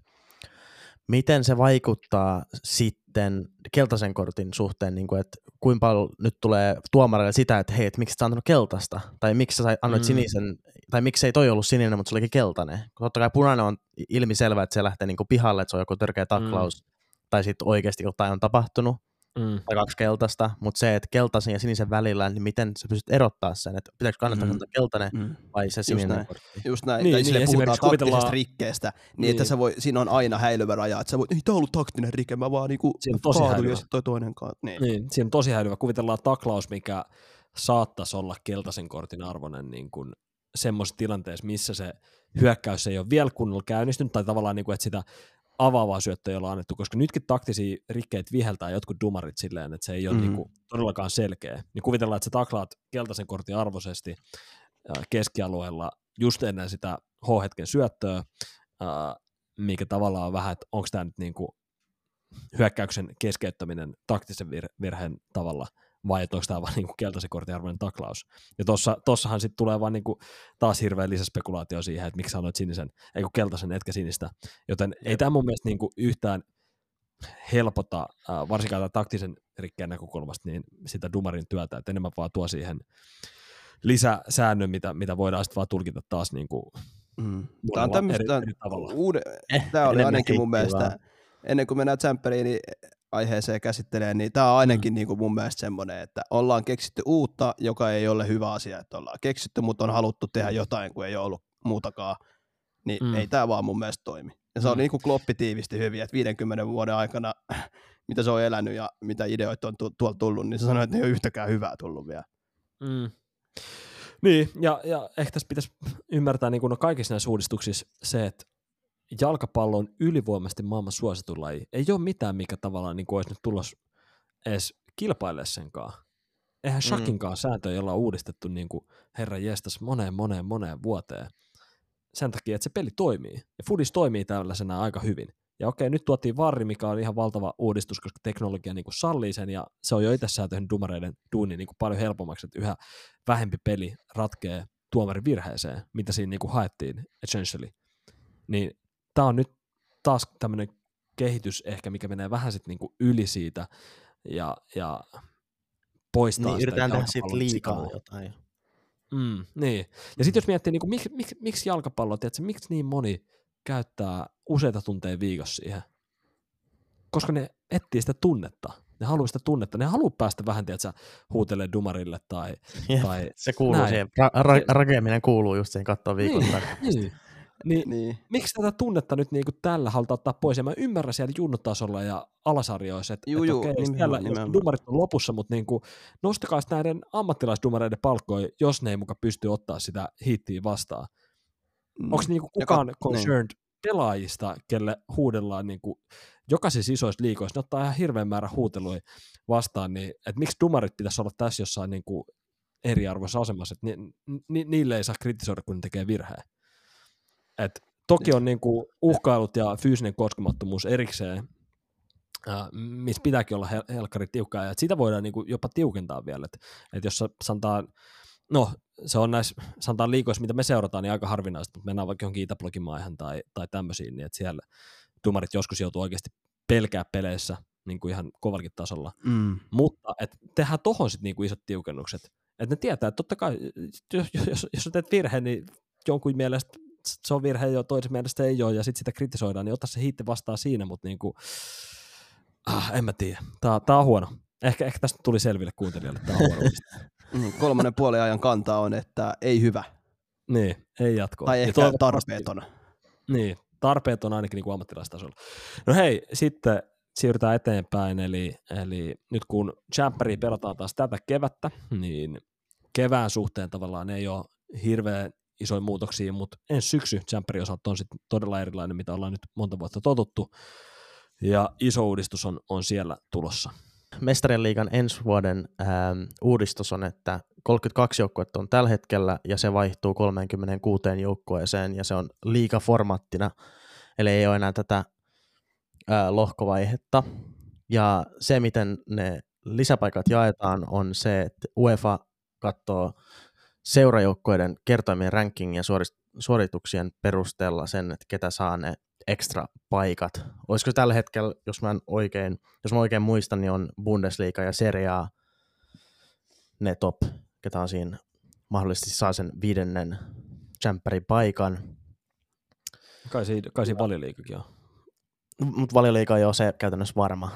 miten se vaikuttaa sit, sitten keltaisen kortin suhteen, niin kuin, että kuinka paljon nyt tulee tuomarille sitä, että hei, että miksi sä antanut keltaista, tai miksi sä annoit mm. sinisen, tai miksi ei toi ollut sininen, mutta se olikin keltainen. Totta kai punainen on ilmiselvä, että se lähtee niin kuin pihalle, että se on joku törkeä taklaus, mm. tai sitten oikeasti jotain on tapahtunut, Mm. tai kaksi keltaista, mutta se, että keltaisen ja sinisen välillä, niin miten sä pystyt erottaa sen, että pitääkö kannattaa Mm. keltainen Mm. vai se sininen näin. kortti. Just näin. Niin, Niin, tai niin, sille puhutaan kuvitellaan- rikkeestä, niin, Niin. että sä voi, siinä on aina häilyvä raja, että sä voit, ei tää ollut taktinen rike, mä vaan niinku Siinä on tosi kaatuin häilyvä. ja sitten toi toinen kaat. Niin. Niin, siinä on tosi häilyvä. Kuvitellaan taklaus, mikä saattaisi olla keltaisen kortin arvoinen niin kuin semmoisessa tilanteessa, missä se hyökkäys ei ole vielä kunnolla käynnistynyt, tai tavallaan, niin kuin, että sitä avaavaa syöttöä ei ole annettu, koska nytkin taktisia rikkeitä viheltää jotkut dumarit silleen, että se ei ole Mm. mm. niin kuin, todellakaan selkeä. Niin kuvitellaan, että sä taklaat keltaisen kortin arvoisesti keskialueella just ennen sitä H-hetken syöttöä, mikä tavallaan on vähän, että onko tämä nyt niin kuin hyökkäyksen keskeyttäminen taktisen vir- virheen tavalla, vai että onko tämä vaan niinku keltaisen kortin arvoinen taklaus. Ja tossa, tossahan sitten tulee vaan niinku taas hirveä lisäspekulaatio siihen, että miksi sanoit sinisen, ei kun keltaisen etkä sinistä. Joten ei tämä mun mielestä niinku yhtään helpota, äh, varsinkaan tämän taktisen rikkeen näkökulmasta, niin sitä Dumarin työtä, että enemmän vaan tuo siihen lisäsäännön, mitä, mitä voidaan sitten vaan tulkita taas niin kuin Mm. Tämä on tämmöistä, eri, eri tavalla. uude, Eh, tämä oli ainakin mun mielestä, ennen kuin mennään Tsemperiin niin aiheeseen käsittelemään, niin tämä on ainakin Mm. niin kuin mun mielestä semmoinen, että ollaan keksitty uutta, joka ei ole hyvä asia, että ollaan keksitty, mutta on haluttu tehdä jotain, kun ei ole ollut muutakaan, niin Mm. mm. ei tämä vaan mun mielestä toimi. Ja se oli Mm. niin kuin Kloppi tiivisti hyvin, että 50 vuoden aikana, [laughs] mitä se on elänyt ja mitä ideoita on tu- tuolla tullut, niin se sanoi, että ei ole yhtäkään hyvää tullut vielä. Mm. Niin, ja, ja ehkä tässä pitäisi ymmärtää niin kuin no kaikissa näissä uudistuksissa se, että jalkapallo on ylivoimaisesti maailman suosituin laji. Ei ole mitään, mikä tavallaan niin kuin olisi nyt tulos edes kilpaile senkaan. Eihän shakinkaan sääntöjä olla uudistettu niin kuin herran jestas moneen, moneen, moneen vuoteen. Sen takia, että se peli toimii. Ja Fudis toimii tällaisena aika hyvin. Ja okei, nyt tuotiin varri, mikä on ihan valtava uudistus, koska teknologia niin kuin sallii sen, ja se on jo itsessään tehnyt dumareiden duunin niin kuin paljon helpommaksi, että yhä vähempi peli ratkee tuomarin virheeseen, mitä siinä niin kuin haettiin essentially. Niin tämä on nyt taas tämmöinen kehitys ehkä, mikä menee vähän sitten niinku yli siitä ja, ja poistaa Niin, sitä yritetään tehdä siitä liikaa sikanua. jotain. Mm, niin. Ja sitten jos miettii, niin miksi, miksi, miksi jalkapallo, tiedätkö, miksi niin moni käyttää useita tunteja viikossa siihen? Koska ne etsii sitä tunnetta. Ne haluaa sitä tunnetta. Ne haluaa päästä vähän, tiedätkö, huutelee dumarille tai, Jep, tai Se kuuluu näin. siihen. Ra- ra- rakeminen kuuluu just siihen katsoa viikon Niin, niin. Niin, Niin. miksi tätä tunnetta nyt niinku tällä halutaan ottaa pois? Ja mä ymmärrän siellä junnutasolla ja alasarjoissa, että Juu, et juu, okei, nimenomaan, siellä, nimenomaan. dumarit on lopussa, mutta niinku, nostakaa sit näiden ammattilaisdumareiden palkkoja, jos ne ei muka pysty ottaa sitä hittiä vastaan. Mm. Onko niinku Ja kukaan kat- concerned pelaajista, kelle huudellaan niinku, jokaisissa isoissa liikoissa, ne ottaa ihan hirveän määrä huuteluja vastaan, niin että miksi dumarit pitäisi olla tässä jossain niinku eriarvoisessa asemassa, että ni, ni, niille ei saa kritisoida, kun ne tekee virheen. Et toki on niinku uhkailut ja fyysinen koskemattomuus erikseen, missä pitääkin olla hel- helkkari tiukkaa, ja sitä voidaan niinku jopa tiukentaa vielä, että et jos sa- sanotaan, no se on näissä, sanotaan liikoissa, mitä me seurataan, niin aika harvinaista, mutta mennään vaikka johonkin Itäblogimaihin tai, tai tämmöisiin, niin että siellä dumarit joskus joutuu oikeasti pelkää peleissä niin kuin ihan kovallakin tasolla, Mm. mutta et tehdään tohon sitten niinku isot tiukennukset, että ne tietää, että totta kai, jos, jos, jos teet virheen, niin jonkun mielestä se on virhe jo, toisen mielestä ei ole, ja sitten sitä kritisoidaan, niin ota se hiitti vastaan siinä, mutta niinku, ah, en mä tiedä, tää, tää on huono. Ehkä, ehkä tästä tuli selville kuuntelijalle, tää on huono. [laughs] Mm. Kolmannen puolen ajan kanta on, että ei hyvä. niin, ei jatkoa. Tai Ja ehkä toivottavasti- tarpeeton. Niin, tarpeet on ainakin niin kuin ammattilaistasolla. No hei, sitten siirrytään eteenpäin, eli, eli nyt kun Champeria pelataan taas tätä kevättä, niin kevään suhteen tavallaan ei ole hirveän isoja muutoksia, mutta ensi syksy Champerin osalta on sitten todella erilainen, mitä ollaan nyt monta vuotta totuttu, ja iso uudistus on, on siellä tulossa. Mestarien liigan ensi vuoden ähm, uudistus on, että 32 joukkuetta on tällä hetkellä ja se vaihtuu 36 joukkueeseen ja se on liigaformattina, eli ei ole enää tätä äh, lohkovaihetta. Ja se, miten ne lisäpaikat jaetaan, on se, että UEFA katsoo seurajoukkueiden kertoimien ranking ja suorist- suorituksien perusteella sen, että ketä saa ne ekstra paikat. Olisiko tällä hetkellä, jos mä, en oikein, jos mä oikein muistan, niin on Bundesliga ja Serie A ne top, ketä on siinä mahdollisesti saa sen viidennen jämppärin paikan. Kai siinä, kai siinä valioliikakin on. Mutta valioliiga on jo se käytännössä varma.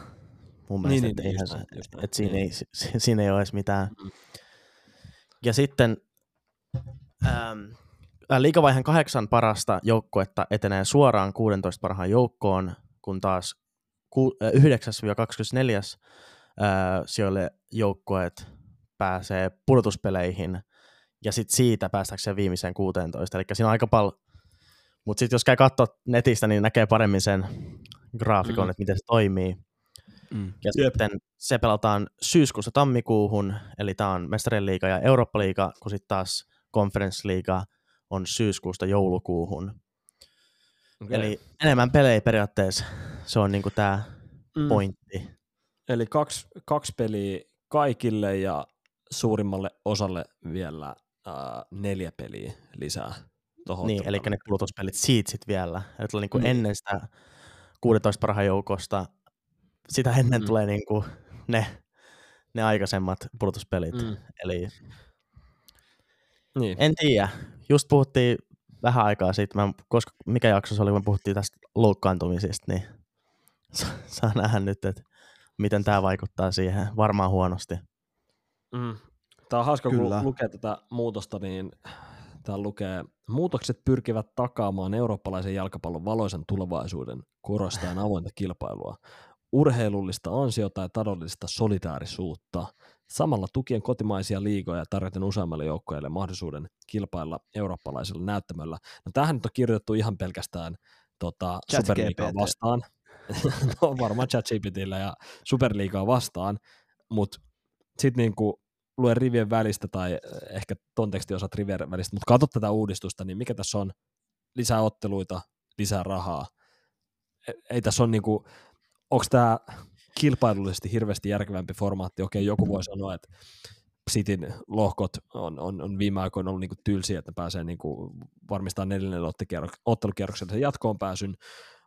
Mun Niin, mielestä, niin, että niin, eihän just just et siinä, Niin. ei, si- siinä ei ole edes mitään. Mm. Ja sitten ähm, äh, liikavaihen kahdeksan parasta joukkuetta etenee suoraan 16 parhaan joukkoon, kun taas ku, äh, 9-24 äh, sijoille joukkueet pääsee pudotuspeleihin, ja sitten siitä päästäkseen viimeiseen 16. Eli siinä on aika paljon, mutta sitten jos käy katsoa netistä, niin näkee paremmin sen graafikon, Mm. mm. että miten se toimii. Mm. Ja Jep. sitten se pelataan syyskuussa tammikuuhun, eli tämä on Mestarien liiga ja Eurooppa-liiga, kun sitten taas Conference-liiga on syyskuusta joulukuuhun. Okay. Eli enemmän pelejä periaatteessa, se on niinku tämä Mm. pointti. Eli kaksi, kaksi peliä kaikille ja suurimmalle osalle vielä äh, neljä peliä lisää. Tohon Niin, eli ne kulutuspelit siitä sitten vielä. Eli tulee niinku Niin. ennen sitä 16 parhaan joukosta, sitä ennen Mm. tulee niinku ne, ne aikaisemmat pudotuspelit. Mm. Eli Niin. En tiedä. Just puhuttiin vähän aikaa sitten, mä, koska mikä jakso se oli, kun me puhuttiin tästä loukkaantumisista, niin [laughs] sa- saa nähdä nyt, että miten tämä vaikuttaa siihen. Varmaan huonosti. Mm. Tämä on hauska, Kyllä. kun lukee tätä muutosta, niin täällä lukee, muutokset pyrkivät takaamaan eurooppalaisen jalkapallon valoisen tulevaisuuden korostaen avointa kilpailua, urheilullista ansiota ja taloudellista solidaarisuutta, samalla tukien kotimaisia liigoja ja tarjoten useammalle joukkueelle mahdollisuuden kilpailla eurooppalaisella näyttämöllä. No tämähän nyt on kirjoitettu ihan pelkästään tota, Superliigaa vastaan. [laughs] no varmaan ChatGPTillä ja Superliigaa vastaan, mutta sitten niinku lue rivien välistä tai eh, ehkä ton tekstin osat rivien välistä, mutta katso tätä uudistusta, niin mikä tässä on? Lisää otteluita, lisää rahaa. E- Ei tässä on niinku, onko tämä kilpailullisesti hirveästi järkevämpi formaatti? Okei, joku voi sanoa, että Cityn lohkot on, on, on viime aikoina ollut niinku tylsiä, että ne pääsee niinku varmistamaan neljännellä ottelukierrok- ottelukierroksella sen jatkoon pääsyn,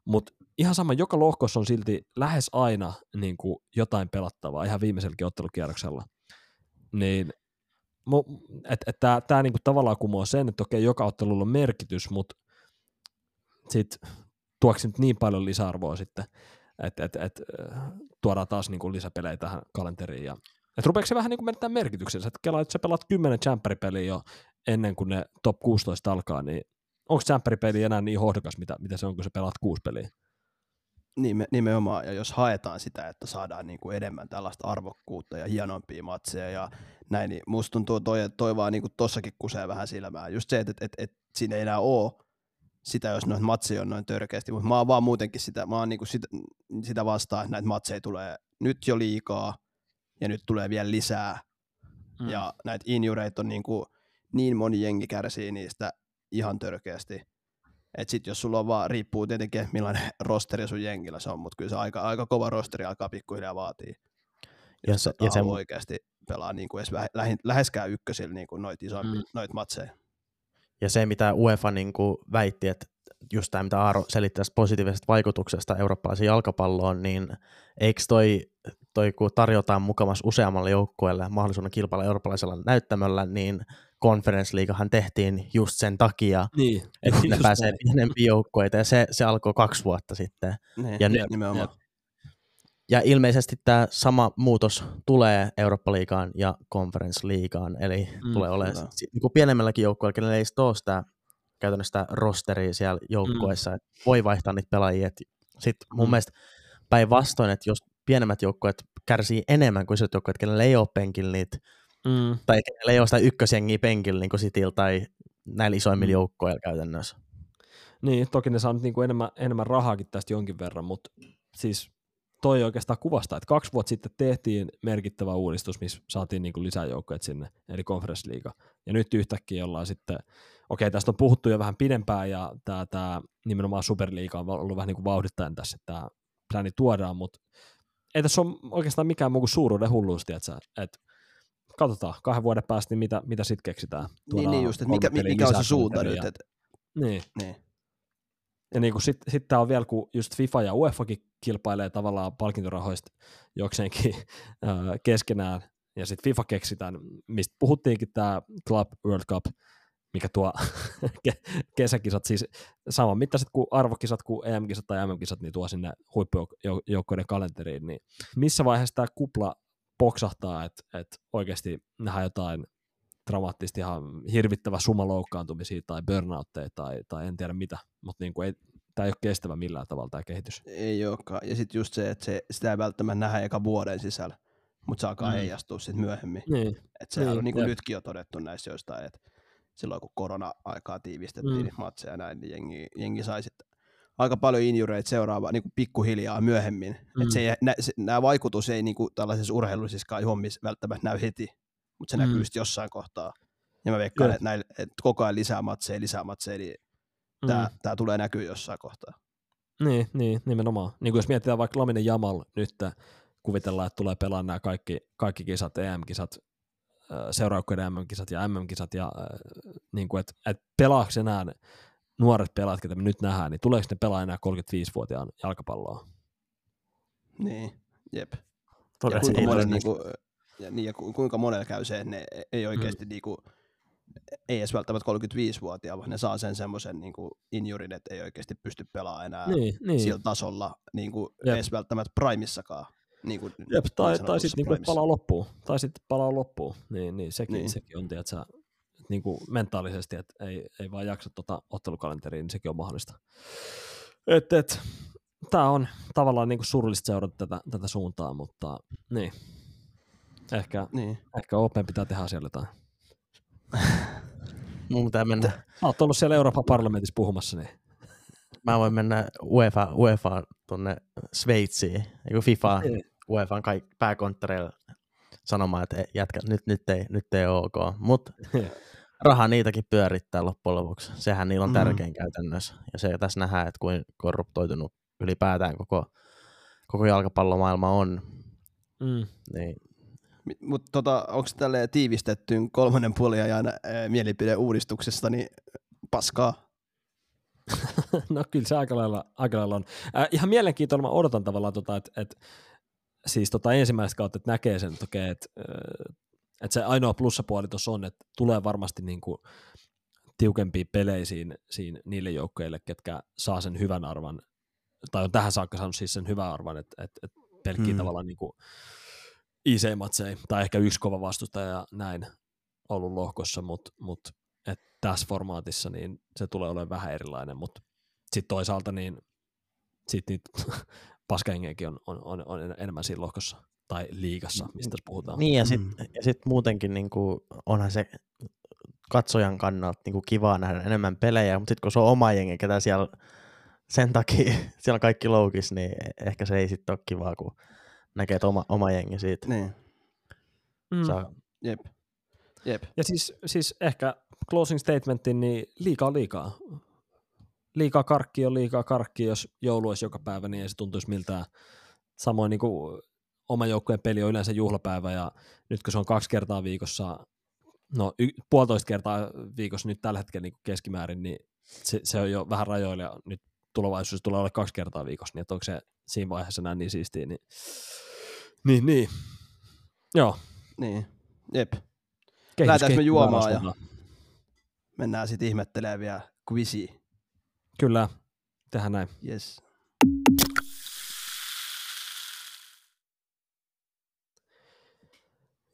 mutta ihan sama, joka lohkossa on silti lähes aina niinku jotain pelattavaa, ihan viimeiselläkin ottelukierroksella. Niin että et tämä niinku tavallaan kumoaa sen, että okei, joka ottelulla on merkitys, mutta sitten tuoksi nyt niin paljon lisäarvoa sitten, että et, et, äh, tuodaan taas niinku lisäpelejä tähän kalenteriin. Ja, et rupeeko se vähän niinku menettää merkityksensä, että kela, että sä pelaat 10 champeripeliä jo ennen kuin ne top 16 alkaa, niin onko champeripeli enää niin hohdokas, mitä, mitä se on, kun sä pelaat kuusi peliä? Nime, nimenomaan, ja jos haetaan sitä, että saadaan niin kuin enemmän tällaista arvokkuutta ja hienompia matseja ja näin, niin musta tuntuu toi, toi vaan niin kuin tossakin kusee vähän silmään. Just se, että, että, että, että siinä ei enää ole sitä, jos noita matseja on noin törkeästi, mutta mä oon vaan muutenkin sitä, mä oon niin kuin sitä, sitä vastaan, että näitä matseja tulee nyt jo liikaa, ja nyt tulee vielä lisää, mm. ja näitä injureita on niin, kuin, niin moni jengi kärsii niistä ihan törkeästi, et sit jos sulla on vaan, riippuu tietenkin, että millainen [laughs] rosteri sun jengillä se on, mutta kyllä se aika, aika kova rosteri alkaa pikkuhiljaa vaatii. Ja Jos se- tota ja se- oikeasti pelaa niin kuin edes lähin, läheskään ykkösillä niin kuin noita isompia, Mm. noita matseja. Ja se, mitä UEFA niin kuin väitti, että just tämä, mitä Aaro selitti tästä positiivisesta vaikutuksesta eurooppalaisen jalkapalloon, niin eikö toi, toi kun tarjotaan mukamas useammalle joukkueelle mahdollisuuden kilpailla eurooppalaisella näyttämöllä, niin Conference Leaguehan tehtiin just sen takia, Niin, että [laughs] ne pääsee pienempiin joukkueita, ja se, se alkoi kaksi vuotta sitten. Niin, Ja ja nyt- nimenomaan. Ja ilmeisesti tämä sama muutos tulee Eurooppa-liigaan ja Conference-liigaan, eli Mm, tulee olemaan niin kuin pienemmälläkin joukkueilla, kenellä ei ole sitä käytännössä sitä rosteria siellä joukkueessa, mm. että voi vaihtaa niitä pelaajia. Sitten mun Mm. mielestä päinvastoin, että jos pienemmät joukkueet kärsii enemmän kuin isot joukkueet, kenellä ei ole penkillä niitä, Mm. tai kenellä ei ole sitä ykkösjengiä penkillä niin kuin Cityllä tai näillä isoimmilla Mm. joukkueilla käytännössä. Niin, toki ne saa nyt niinku enemmän, enemmän rahaakin tästä jonkin verran, mutta siis toi oikeastaan kuvastaa, että kaksi vuotta sitten tehtiin merkittävä uudistus, missä saatiin niinku lisää joukkoja sinne, eli Conference League. Ja nyt yhtäkkiä ollaan sitten, okei, tästä on puhuttu jo vähän pidempään, ja tämä tää, nimenomaan Superliiga on ollut vähän niin kuin vauhdittajan tässä, että tämä pläni tuodaan, mutta ei tässä ole oikeastaan mikään muu kuin suuruuden hulluus, tiedätkö? että katsotaan kahden vuoden päästä, niin mitä, mitä sitten keksitään. Niin, Tuodaan niin just, että mikä, mikä on se suunta nyt, että Niin, niin. Ja niin sitten sit tää on vielä, kun just FIFA ja UEFAkin kilpailee tavallaan palkintorahoista jokseenkin [laughs] ää, keskenään, ja sitten FIFA keksitään, mistä puhuttiinkin tämä Club World Cup, mikä tuo [laughs] ke- kesäkisat, siis saman mittaiset kuin arvokisat kuin EM-kisat tai MM-kisat, niin tuo sinne huippujoukkoiden kalenteriin, niin missä vaiheessa tämä kupla poksahtaa, että et oikeasti nähdään jotain dramaattisesti ihan hirvittävä suma loukkaantumisia tai burnoutteja tai, tai en tiedä mitä, mutta niin ei, tämä ei ole kestävä millään tavalla tämä kehitys. Ei olekaan. Ja sitten just se, että se, sitä ei välttämättä nähdä eka vuoden sisällä, mutta se alkaa Mm. mm. heijastua sitten myöhemmin. Niin, Et sehän Niin, on niin kuin jep. nytkin jo todettu näissä joistain, että silloin kun korona-aikaa tiivistettiin Mm. mm. niitä matseja ja näin, niin jengi, jengi sai sitten aika paljon injureita seuraava niin kuin pikkuhiljaa myöhemmin. Mm. Mm. Et se, ei- nä, se, nämä vaikutus ei niin kuin tällaisissa urheilullisissa hommissa välttämättä näy heti, mutta se Mm. näkyy sitten jossain kohtaa. Ja mä veikkaan, että, että koko ajan lisää matseja, lisää matseja, niin tämä, mm. tämä tulee näkyy jossain kohtaa. Niin, niin, nimenomaan. Niin kuin jos mietitään vaikka Laminen Jamal nyt, kuvitellaan, että tulee pelaamaan nämä kaikki, kaikki kisat, EM-kisat, seuraukkoiden MM-kisat ja MM-kisat, ja niin kuin, että, että pelaako enää nuoret pelaajat, ketä me nyt nähdään, niin tuleeko ne pelaa enää 35-vuotiaan jalkapalloa? Niin, jep. Ja Todella kuinka, ei monella, niin kuin, ja, niin, ja ku- kuinka monella käy se, että ne ei oikeasti mm. niin kuin, ei edes välttämättä 35-vuotiaan, vaan ne saa sen semmoisen niin injurin, että ei oikeasti pysty pelaamaan enää Niin, niin. sillä tasolla niin kuin Jep. edes välttämättä primissakaan. Niin kuin Jep, tai, niin tai sitten niinku, primissa. palaa loppuun. Tai sitten palaa loppuun. Niin, niin, sekin, niin. Niin. sekin on, tiedätkö, niin kuin mentaalisesti, että ei, ei vaan jaksa tota ottelukalenteriin, niin sekin on mahdollista. Et, et, Tämä on tavallaan niin kuin surullista seurata tätä, tätä suuntaa, mutta niin. Ehkä, Niin. ehkä Open pitää tehdä asialle jotain. [laughs] Mun pitää mennä, Sä oot ollut siellä Euroopan parlamentissa puhumassa, niin mä voin mennä UEFA, UEFA tonne Sveitsiin, eikö FIFA, Niin. UEFan kaik, pääkonttoreilla sanomaan, että jätkä, nyt, nyt, ei, nyt ei ole ok. Mutta raha niitäkin pyörittää loppujen lopuksi. Sehän niillä on Mm. tärkein käytännössä. Ja se tässä nähdään, että kuin korruptoitunut ylipäätään koko, koko jalkapallomaailma on. mm. Niin Mutta tota, onko tälle tiivistettyyn kolmannen puoliajan ää, mielipideuudistuksesta niin paskaa? [laughs] No kyllä se aika lailla, aika lailla on. Äh, ihan mielenkiintoinen, mä odotan tavallaan, tota, että et, siis tota ensimmäistä kautta, että näkee sen, että okei, että et se ainoa plussapuoli tuossa on, että tulee varmasti niinku tiukempia pelejä siinä, siinä niille joukkoille, ketkä saa sen hyvän arvan, tai on tähän saakka saanut siis sen hyvän arvan, että et, et pelkkiä mm. Tavallaan niinku IC-matseja, tai ehkä yksi kova vastustaja ja näin ollut lohkossa, mutta mut, tässä formaatissa niin se tulee olemaan vähän erilainen, mutta sitten toisaalta niin sit niitä [laughs] on, on, on, on, enemmän siinä lohkossa tai liigassa, mistä tässä puhutaan. Niin ja sitten Mm. ja sit muutenkin niinku, onhan se katsojan kannalta niinku kivaa nähdä enemmän pelejä, mutta sitten kun se on oma jengi, ketä siellä sen takia [laughs] siellä kaikki loukis, niin ehkä se ei sitten ole kivaa, kun näkee, että oma, oma jengi siitä Niin, Mm. saa. jep. Jep. Ja siis, siis ehkä closing statementin, niin liikaa liikaa. Liikaa karkki on liikaa karkki, jos joulu olisi joka päivä, niin ei se tuntuisi miltään. Samoin niin kuin oma joukkueen peli on yleensä juhlapäivä, ja nyt kun se on kaksi kertaa viikossa, no y- puolitoista kertaa viikossa nyt tällä hetkellä niin keskimäärin, niin se, se on jo vähän rajoilla, ja nyt tulevaisuudessa tulee olla kaksi kertaa viikossa, niin että onko se siinä vaiheessa näin niin siistiä, niin niin, niin. Joo. Niin, jep. Lähdetäänkö me juomaan ja-. Mennään sitten ihmettelemään vielä quiziä. Kyllä, tehdään näin. Yes.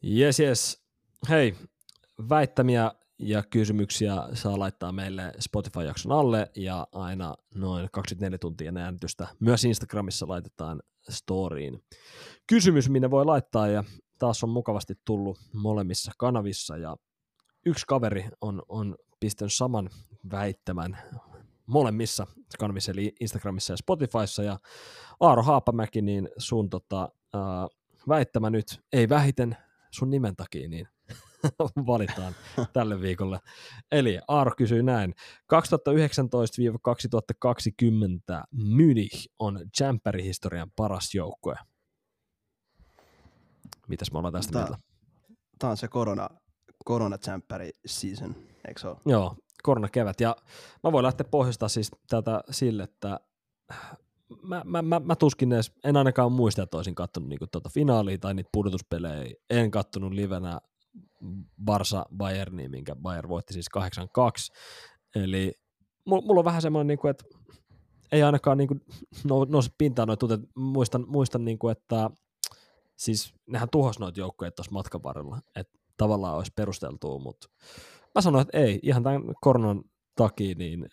Yes, yes. Hei, väittämiä ja kysymyksiä saa laittaa meille Spotify-jakson alle ja aina noin 24 tuntia ennen äänitystä. Myös Instagramissa laitetaan storyin. Kysymys, minne voi laittaa ja taas on mukavasti tullut molemmissa kanavissa ja yksi kaveri on, on pistänyt saman väittämän molemmissa kanavissa, eli Instagramissa ja Spotifyssa ja Aaro Haapamäki, niin sun tota, ää, väittämä nyt ei vähiten sun nimen takia, niin [laughs] valitaan tälle viikolle. Eli Aaro kysyy näin. 2019-2020 Munich on Jampery-historian paras joukkue. Mitäs me ollaan tästä Tää- mieltä? Tämä on se korona, korona season, eikö se ole? Joo, koronakevät. Ja mä voin lähteä pohjustaa siis tätä sille, että mä, mä, mä, mä tuskin edes, en ainakaan muista, että olisin kattonut niinku tuota finaalia tai niitä pudotuspelejä. En kattonut livenä Barsa Bayernia, minkä Bayern voitti siis 8-2. Eli mulla on vähän semmoinen, niinku, että ei ainakaan niinku nouse pintaan noita tunteet. Muistan, muistan niinku, että siis nehän tuhos noita joukkoja tuossa matkan varrella, että tavallaan olisi perusteltua, mutta mä sanoin, että ei, ihan tämän koronan takia, niin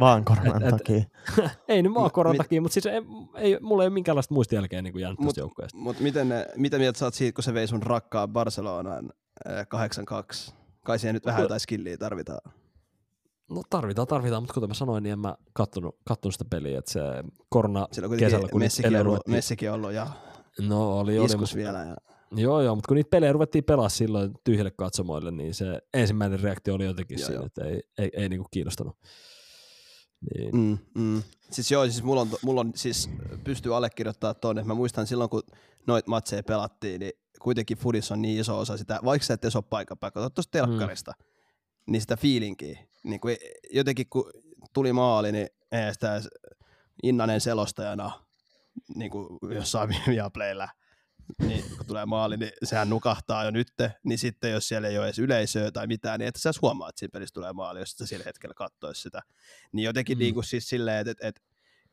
Vaan koronan Et- et- takia. [laughs] ei nyt vaan koronan mi- takia, mutta siis ei, ei, mulla ei ole minkäänlaista muistijälkeä niin jäänyt Mut- tästä joukkueesta. Mutta miten, ne- mitä mieltä sä oot siitä, kun se vei sun rakkaan Barcelonaan äh, 8-2? Kai siihen nyt vähän jotain skilliä tarvitaan. No tarvitaan, tarvitaan, mutta kuten mä sanoin, niin en mä kattonut, kattonut sitä peliä, että se korona Sillä on kesällä, kun Messikin ollut, ruvettiin, Messikin ollut ja no oli, oli iskus mutta, vielä. Ja, joo, joo, mutta kun niitä pelejä ruvettiin pelaa silloin tyhjille katsomoille, niin se ensimmäinen reaktio oli jotenkin Joo, siinä, joo. että ei, ei, ei niinku kiinnostanut. Niin, mm, mm. Siis joo, siis mulla on, mulla on siis pystyy allekirjoittamaan tuonne. Mä muistan silloin, kun noit matseja pelattiin, niin kuitenkin Fudis on niin iso osa sitä, vaikka sä et edes ole paikan päällä, katsot tuosta telkkarista, mm. niin sitä fiilinkiä. Niin kuin jotenkin kun tuli maali, niin eihän sitä Innanen selostajana niin kuin jossain [laughs] Viaplayllä, niin kun tulee maali, niin sehän nukahtaa jo nyt, niin sitten jos siellä ei ole edes yleisöä tai mitään, niin että sä huomaa, että siinä pelissä tulee maali, jos sä sillä hetkellä katsois sitä. Niin jotenkin Mm. niin kuin siis silleen, että, että, että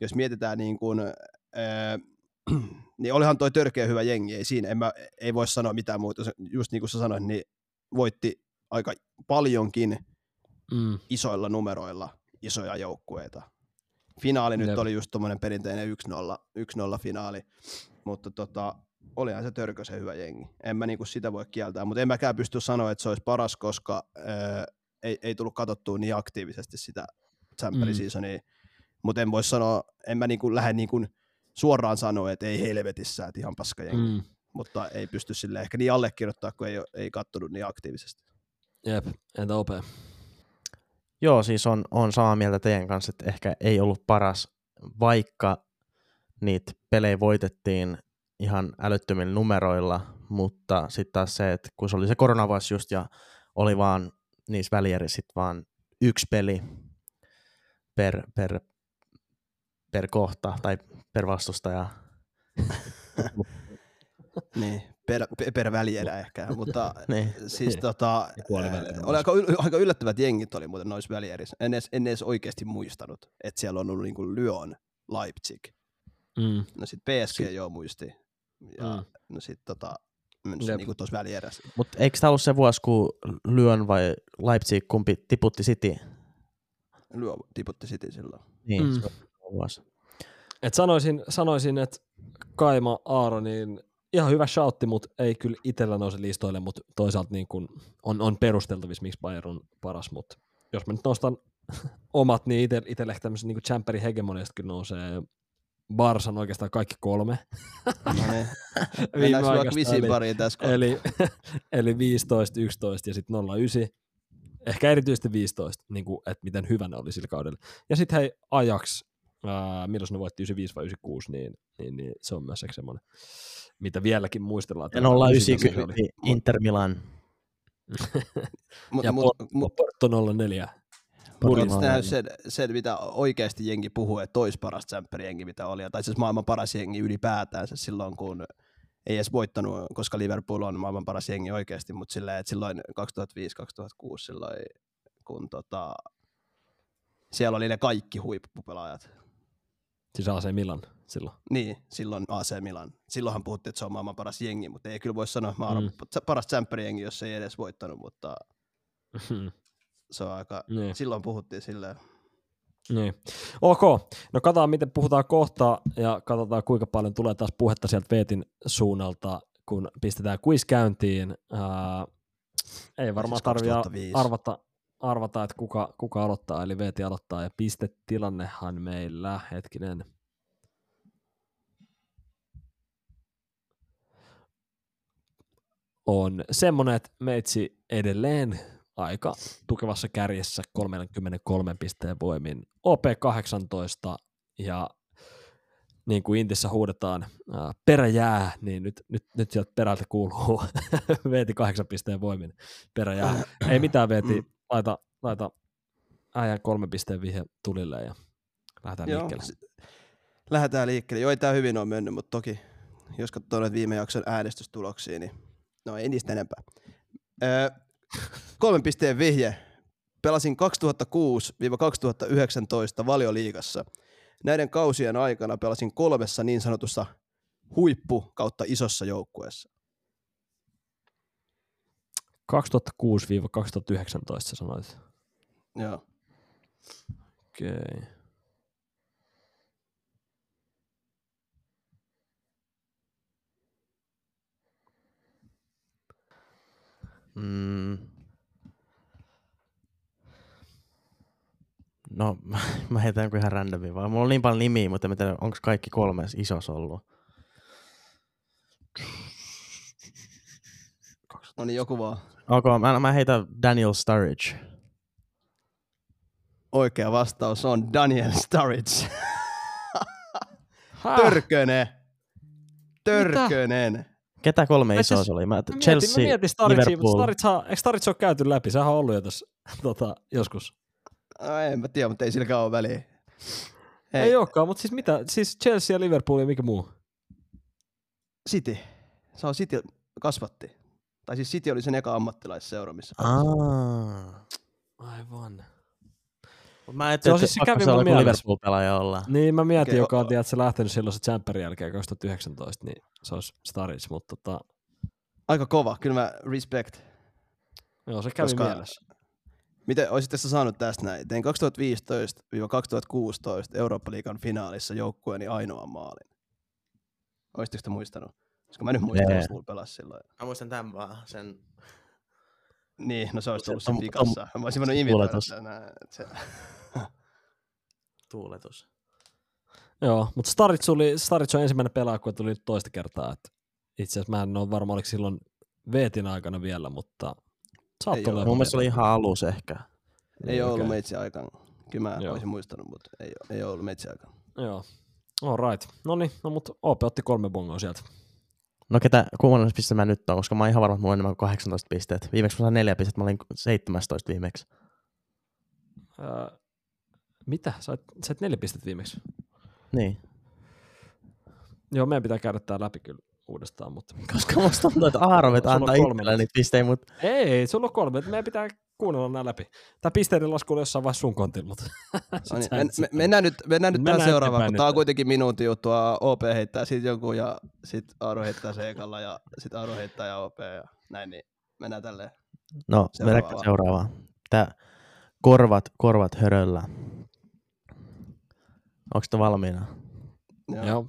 jos mietitään niin kuin, ää, niin olihan toi törkeä hyvä jengi, ei siinä, en mä, ei voi sanoa mitään muuta, just niin kuin sä sanoit, niin voitti aika paljonkin mm, isoilla numeroilla isoja joukkueita. Finaali nyt Jep. oli just tuommoinen perinteinen 1-0, 1-0 finaali, mutta tota, olihan se törkösen hyvä jengi. En mä niinku sitä voi kieltää, mutta en mäkään pysty sanoa, että se olisi paras, koska ää, ei, ei tullut katsottua niin aktiivisesti sitä Champions Mm. Seasonia. Mutta en voi sanoa, en mä niinku lähde niinku suoraan sanoa, että ei helvetissä, että ihan paska jengi. mm, Mutta ei pysty sille ehkä niin allekirjoittaa, kun ei, oo- ei kattonut niin aktiivisesti. jep, entä OP? Joo, siis on, on samaa mieltä teidän kanssa, että ehkä ei ollut paras, vaikka niitä pelejä voitettiin ihan älyttömillä numeroilla, mutta sitten taas se, että kun se oli se koronavuosi just ja oli vaan niissä välierissä sit vaan yksi peli per, per, per kohta tai per vastustaja. [laughs] Niin, per, per, välierä ehkä, mutta [laughs] Niin. siis Niin. tota, oli aika, yl- aika yllättävät jengit oli muuten noissa välierissä. En edes, en edes oikeasti muistanut, että siellä on ollut niinku Lyon, Leipzig. Mm, No sit PSG joo muisti. Ja Mm. no sit tota, niinku tuossa välierässä. Mutta eikö tämä ollut se vuosi, kun Lyon vai Leipzig kumpi tiputti City? Lyon tiputti City silloin. Niin, Mm. se on vuosi. Et sanoisin, sanoisin, että Kaima Aaronin ihan hyvä shoutti, mutta ei kyllä itsellä nouse listoille, mutta toisaalta niin kun on, on perusteltavissa, miksi Bayern on paras, mutta jos mä nyt nostan [laughs] omat, niin itselle ehkä tämmöisen niin Champerin hegemoniasta kyllä nousee Barsan oikeastaan kaikki kolme. No niin. [laughs] Mennäänkö vaikka pariin tässä kohtaa? Eli, [laughs] eli 15, 11 ja sitten 09. Ehkä erityisesti 15, niin kuin, että miten hyvä ne oli sillä kaudella. Ja sitten hei, Ajax, ää, milloin ne voitti 95 vai 96, niin, niin, niin se on myös semmoinen, mitä vieläkin muistellaan. Ja Tämä 090 se oli. Inter Milan. Mut, Ja mut, mut, Porto 04. Neljä. sen, sen, mitä oikeasti jengi puhuu, että tois paras jengi mitä oli, tai siis maailman paras jengi ylipäätään silloin, kun ei edes voittanut, koska Liverpool on maailman paras jengi oikeasti, mutta silleen, että silloin 2005-2006 silloin, kun tota, siellä oli ne kaikki huippupelaajat. Siis AC Milan silloin. Niin, silloin AC Milan. Silloinhan puhuttiin, että se on maailman paras jengi, mutta ei kyllä voi sanoa, että maailman Mm. paras jengi, jos ei edes voittanut, mutta [laughs] se on aika, niin. silloin puhuttiin silleen. Niin. Ok, no katsotaan miten puhutaan kohta ja katsotaan kuinka paljon tulee taas puhetta sieltä Veetin suunnalta, kun pistetään quiz käyntiin. Ää, ei varmaan siis tarvitse 2005. arvata, arvata, että kuka, kuka aloittaa, eli Veeti aloittaa ja pistetilannehan meillä, hetkinen. On semmoinen, että meitsi edelleen aika tukevassa kärjessä 33 pisteen voimin. OP18 ja niin kuin Intissä huudetaan ää, peräjää, niin nyt, nyt, nyt sieltä perältä kuuluu [laughs] Veeti 8 pisteen voimin peräjää. Ei mitään Veeti, laita, laita äijän kolme pisteen vihje tulille ja lähdetään Joo, liikkeelle. lähdetään liikkeelle. Joo, ei tää hyvin ole mennyt, mutta toki jos katsoo noita viime jakson äänestystuloksia, niin no ei niistä enempää. Öö, kolmen pisteen vihje. Pelasin 2006-2019 valioliigassa. Näiden kausien aikana pelasin kolmessa niin sanotussa huippu kautta isossa joukkueessa. 2006-2019 sä sanoit. Joo. Okei. Okay. Mm. No, [laughs] mä heitän ihan randomin vaan. Mulla on niin paljon nimiä, mutta en tiedä, onko kaikki kolme isos ollut. No niin, joku vaan. Ok, mä, mä heitän Daniel Sturridge. Oikea vastaus on Daniel Sturridge. [laughs] Törkönen. Törkönen. Ketä kolme isoa siis- se oli? Mä, Mä mietin, Chelsea, mä mietin mutta Liverpool. Staricea, eikö Staricea ole käyty läpi? Sehän on ollut jo tässä [laughs] tota, joskus. No, en mä tiedä, mutta ei silläkään ole väliä. Ei, ei olekaan, mutta siis mitä? Siis Chelsea ja Liverpool ja mikä muu? City. Se on City kasvatti. Tai siis City oli sen eka ammattilaisseura, missä. Aa. Aivan. Mä ajattelin, on että siis- se kävi se. Liverpool-pelaaja olla. Niin mä mietin, Okei, joka on tiedät, se lähtenyt silloin se Champerin jälkeen 2019, niin se olisi Starich, mutta tota, Aika kova, kyllä mä respect. joo, se kävi Koska- mielessä. Miten olisit tässä saanut tästä näin? Tein 2015-2016 Eurooppa-liigan finaalissa joukkueeni ainoa maalin. Olisitteko te muistanut? Koska mä nyt muistan, että pelasi silloin. Mä muistan tämän vaan, sen Niin, no se olisi tullut sen vikassa. Mä olisin voinut että Se, tuuletus. Joo, mutta Starich, oli, Starich on ensimmäinen pelaaja, kun tuli nyt toista kertaa. Että itse asiassa mä en ole varma, oliko silloin Veetin aikana vielä, mutta saattoi olla. Mun mielestä se oli ihan alus ehkä. ei ole ollut okei. meitsi aikana. Kyllä mä Joo. olisin muistanut, mutta ei, ei ole ollut meitsi aikana. Joo. All right. No niin, no mutta OP otti kolme bongoa sieltä. No ketä, kummalla piste mä nyt on, koska mä oon ihan varma, että mulla on enemmän kuin 18 pisteet. Viimeksi mä sain neljä pistettä, mä olin 17 viimeksi. Öö, mitä? Sait, sait neljä pistettä viimeksi. Niin. Joo, meidän pitää käydä tää läpi kyllä uudestaan, mutta Koska musta tuntuu, että Aaro vetää antaa nyt. niitä pisteitä, mutta ei, sulla on kolme. Meidän pitää kuunnella nämä läpi. Tämä pisteiden lasku oli jossain vaiheessa sun kontilla, mutta [laughs] No niin, men, me, mennään nyt, mennään nyt Mennään tähän seuraavaan, kun tää on kuitenkin minuutin juttua. OP heittää sit jonkun ja sit Aaro heittää Seekalla ja sit Aaro heittää ja OP ja näin, niin mennään tälleen. no, vaan. seuraavaan. Tää korvat, korvat höröllä. Onko te valmiina? Joo. Joo.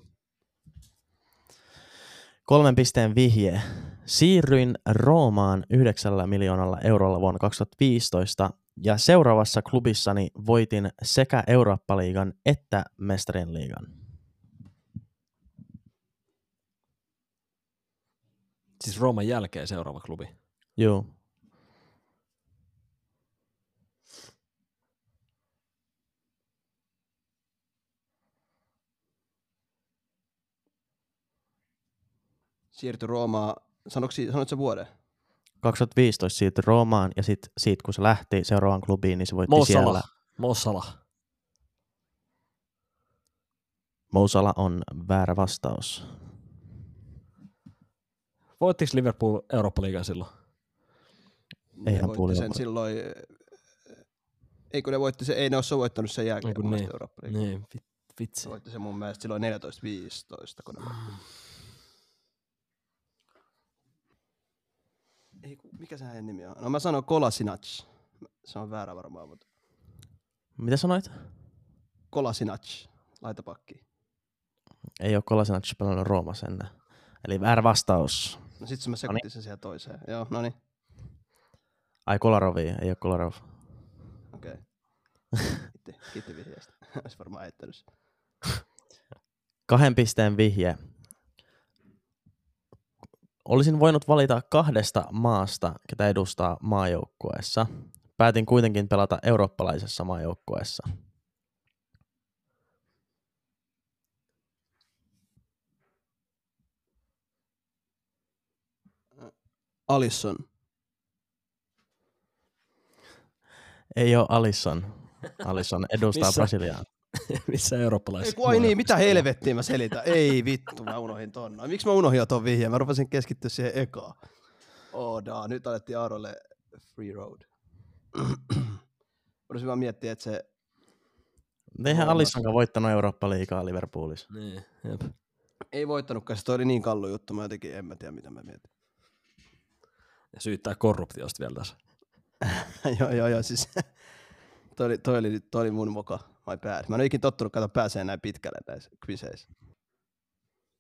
Kolmen pisteen vihje. Siirryin Roomaan 9 miljoonalla eurolla vuonna 2015 ja seuraavassa klubissani voitin sekä Eurooppa-liigan että Mestarien liigan. Siis Rooman jälkeen seuraava klubi. Joo. Siirtyi Roomaan, sanoitko, sanoit se vuoden? 2015 siirtyi Roomaan ja sit, siitä kun se lähti seuraavaan klubiin, niin se voitti Mossala. siellä. Mossala. Mousala on väärä vastaus. Voittiko Liverpool Eurooppa-liigan silloin? Ne Eihän voitti puoli sen silloin, ei kun ne voitti se, ei ne ole voittanut sen jälkeen. Niin. Niin, vi- vitsi. Se voitti sen mun mielestä silloin 14-15, kun ne voitti. Ei, mikä se hänen nimi on? No mä sanon Kolasinac. Se on väärä varmaan, mutta Mitä sanoit? Kolasinac, laitapakki. Ei ole Kolasinac pelannut Roomassa ennen. Eli väärä vastaus. No sit se mä sekoitin sen siihen toiseen. Joo, no niin, Ai Kolarovi, ei ole Kolarov. okei. [laughs] Kiitti, kiitti vihjeestä. [laughs] Olisi varmaan heittänyt sen. Kahden pisteen vihje. Olisin voinut valita kahdesta maasta, ketä edustaa maajoukkueessa. Päätin kuitenkin pelata eurooppalaisessa maajoukkueessa. Alisson. Ei ole Alisson. Alisson edustaa? Brasiliaa. [laughs] Missä Ei, eurooppalaisessa? kun, ai niin, mitä helvettiä mä selitän? [laughs] Ei vittu, mä unohdin ton. Ai, Miksi mä unohdin ton vihjeen? Mä rupesin keskittyä siihen ekaan. Oda, nyt alettiin Aarolle free road. [clears throat] Rupesin vaan miettiä, että se... Eihän Kolmas. Alissonkaan voittanut Eurooppa-liigaa Liverpoolissa. Niin, jep. Ei voittanutkaan, se toi oli niin kallu juttu, mä jotenkin en mä tiedä mitä mä mietin. Ja syyttää korruptiosta vielä tässä. [laughs] joo, joo, joo, siis toi oli, toi, oli, toi oli mun moka, my bad. Mä en ole ikinä tottunut kato pääsee näin pitkälle näissä quizeissä.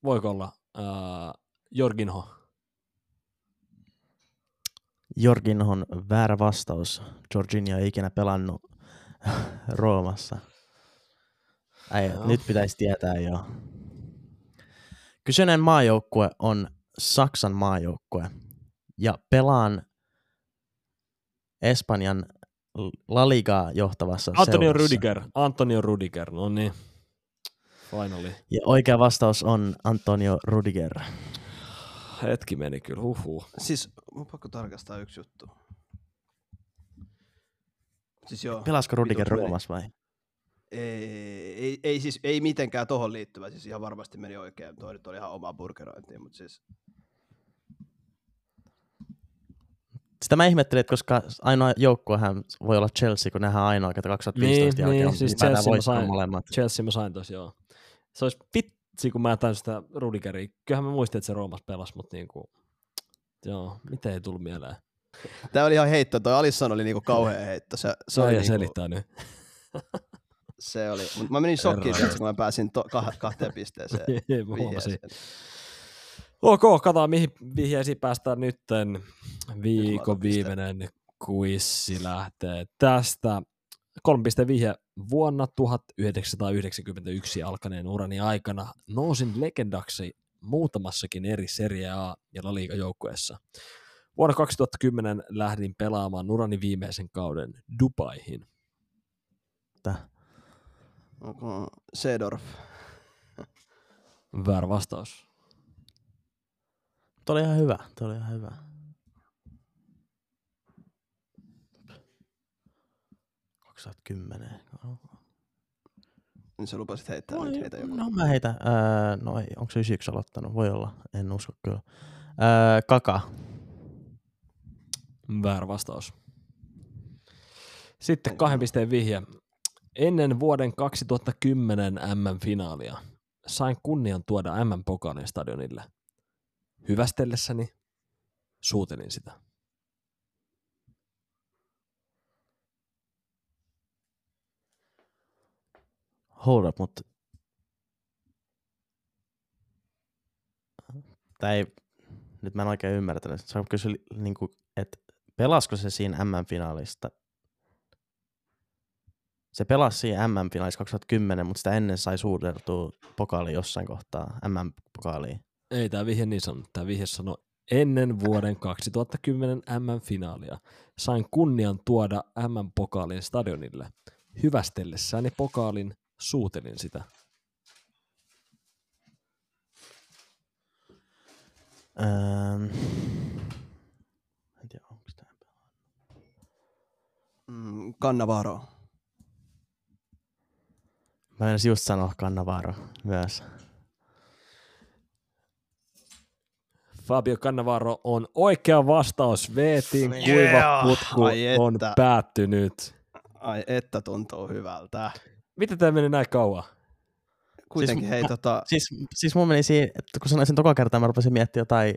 Voiko olla uh, Jorginho? Jorginhon väärä vastaus. Jorginho ei ikinä pelannut [laughs] Roomassa. Ei, Joo. nyt pitäisi tietää jo. Kyseinen maajoukkue on Saksan maajoukkue ja pelaan Espanjan La Ligaa johtavassa Antonio seurassa. Rudiger. Antonio Rudiger, no niin. Finally. Ja oikea vastaus on Antonio Rudiger. Hetki meni kyllä, huhuu. Siis mun pakko tarkastaa yksi juttu. Siis joo. Pelasko Rudiger. Roomassa vai? Ei, ei, ei, siis, ei mitenkään tohon liittyvä, siis ihan varmasti meni oikein. Toi nyt oli ihan oma burgerointia, mutta siis Sitä mä ihmettelin, että koska ainoa joukkuehan voi olla Chelsea, kun nehän ainoa, ketä 2015 Niin, jälkeen niin, on siis ylipäätään Chelsea mä sain- molemmat. Chelsea mä sain tos, joo. Se olisi vitsi, kun mä tajusin sitä Rudigeria. Kyllähän mä muistin, että se Roomassa pelasi, mutta niinku, joo, miten ei tullut mieleen. Tää oli ihan heitto, toi Alisson oli niinku kauhea heitto. Se, se, oli, ja niinku, selittää nyt. se oli, mut mä menin shokkiin, kun mä pääsin to, kah, kahteen pisteeseen. [laughs] Mä huomasin. Ok, katsotaan mihin vihjeisiin päästään nytten. Viikon viimeinen kuissi lähtee tästä. Kolme piste vihje. Vuonna 1991 alkaneen urani aikana nousin legendaksi muutamassakin eri Serie A- ja La Liga-joukkueessa. Vuonna 2010 lähdin pelaamaan urani viimeisen kauden Dubaihin. Että Onko Sedorf? Väärä vastaus. Tuo oli ihan hyvä, tuo oli ihan hyvä. kymmenen. Niin sä lupasit heittää nyt heitä joku. No mä heitän. Öö, no ei, onko se 91 aloittanut? Voi olla, en usko kyllä. Öö, kaka. Väärä vastaus. Sitten kahden pisteen vihje. Ennen vuoden 2010 MM-finaalia sain kunnian tuoda MM-pokaalin stadionille. Hyvästellessäni suutelin sitä. Hold up, mutta... Ei... Nyt mä en oikein ymmärtänyt. Sä kysy, niinku, että pelasko se siinä MM-finaalista? Se pelasi siinä MM-finaalissa 2010, mutta sitä ennen sai suudeltua pokaali jossain kohtaa, MM-pokaaliin. Ei tämä vihje niin sanonut. Tämä vihje sanoi ennen vuoden 2010 MM-finaalia sain kunnian tuoda MM-pokaalin stadionille. Hyvästellessäni pokaalin suutelin sitä. Öö, en tiedä, onko tää Mm, Cannavaro. Mä menisin just sanoa Cannavaro myös. Fabio Cannavaro on oikea vastaus. Veetin Yeah. kuiva putku Ai on että. päättynyt. Ai että tuntuu hyvältä. Miten tämä meni näin kauan? Kuitenkin Siis hei mu- tota, Siis, siis mun meni siihen, että kun sanoin sen toka kertaa, mä rupesin miettimään jotain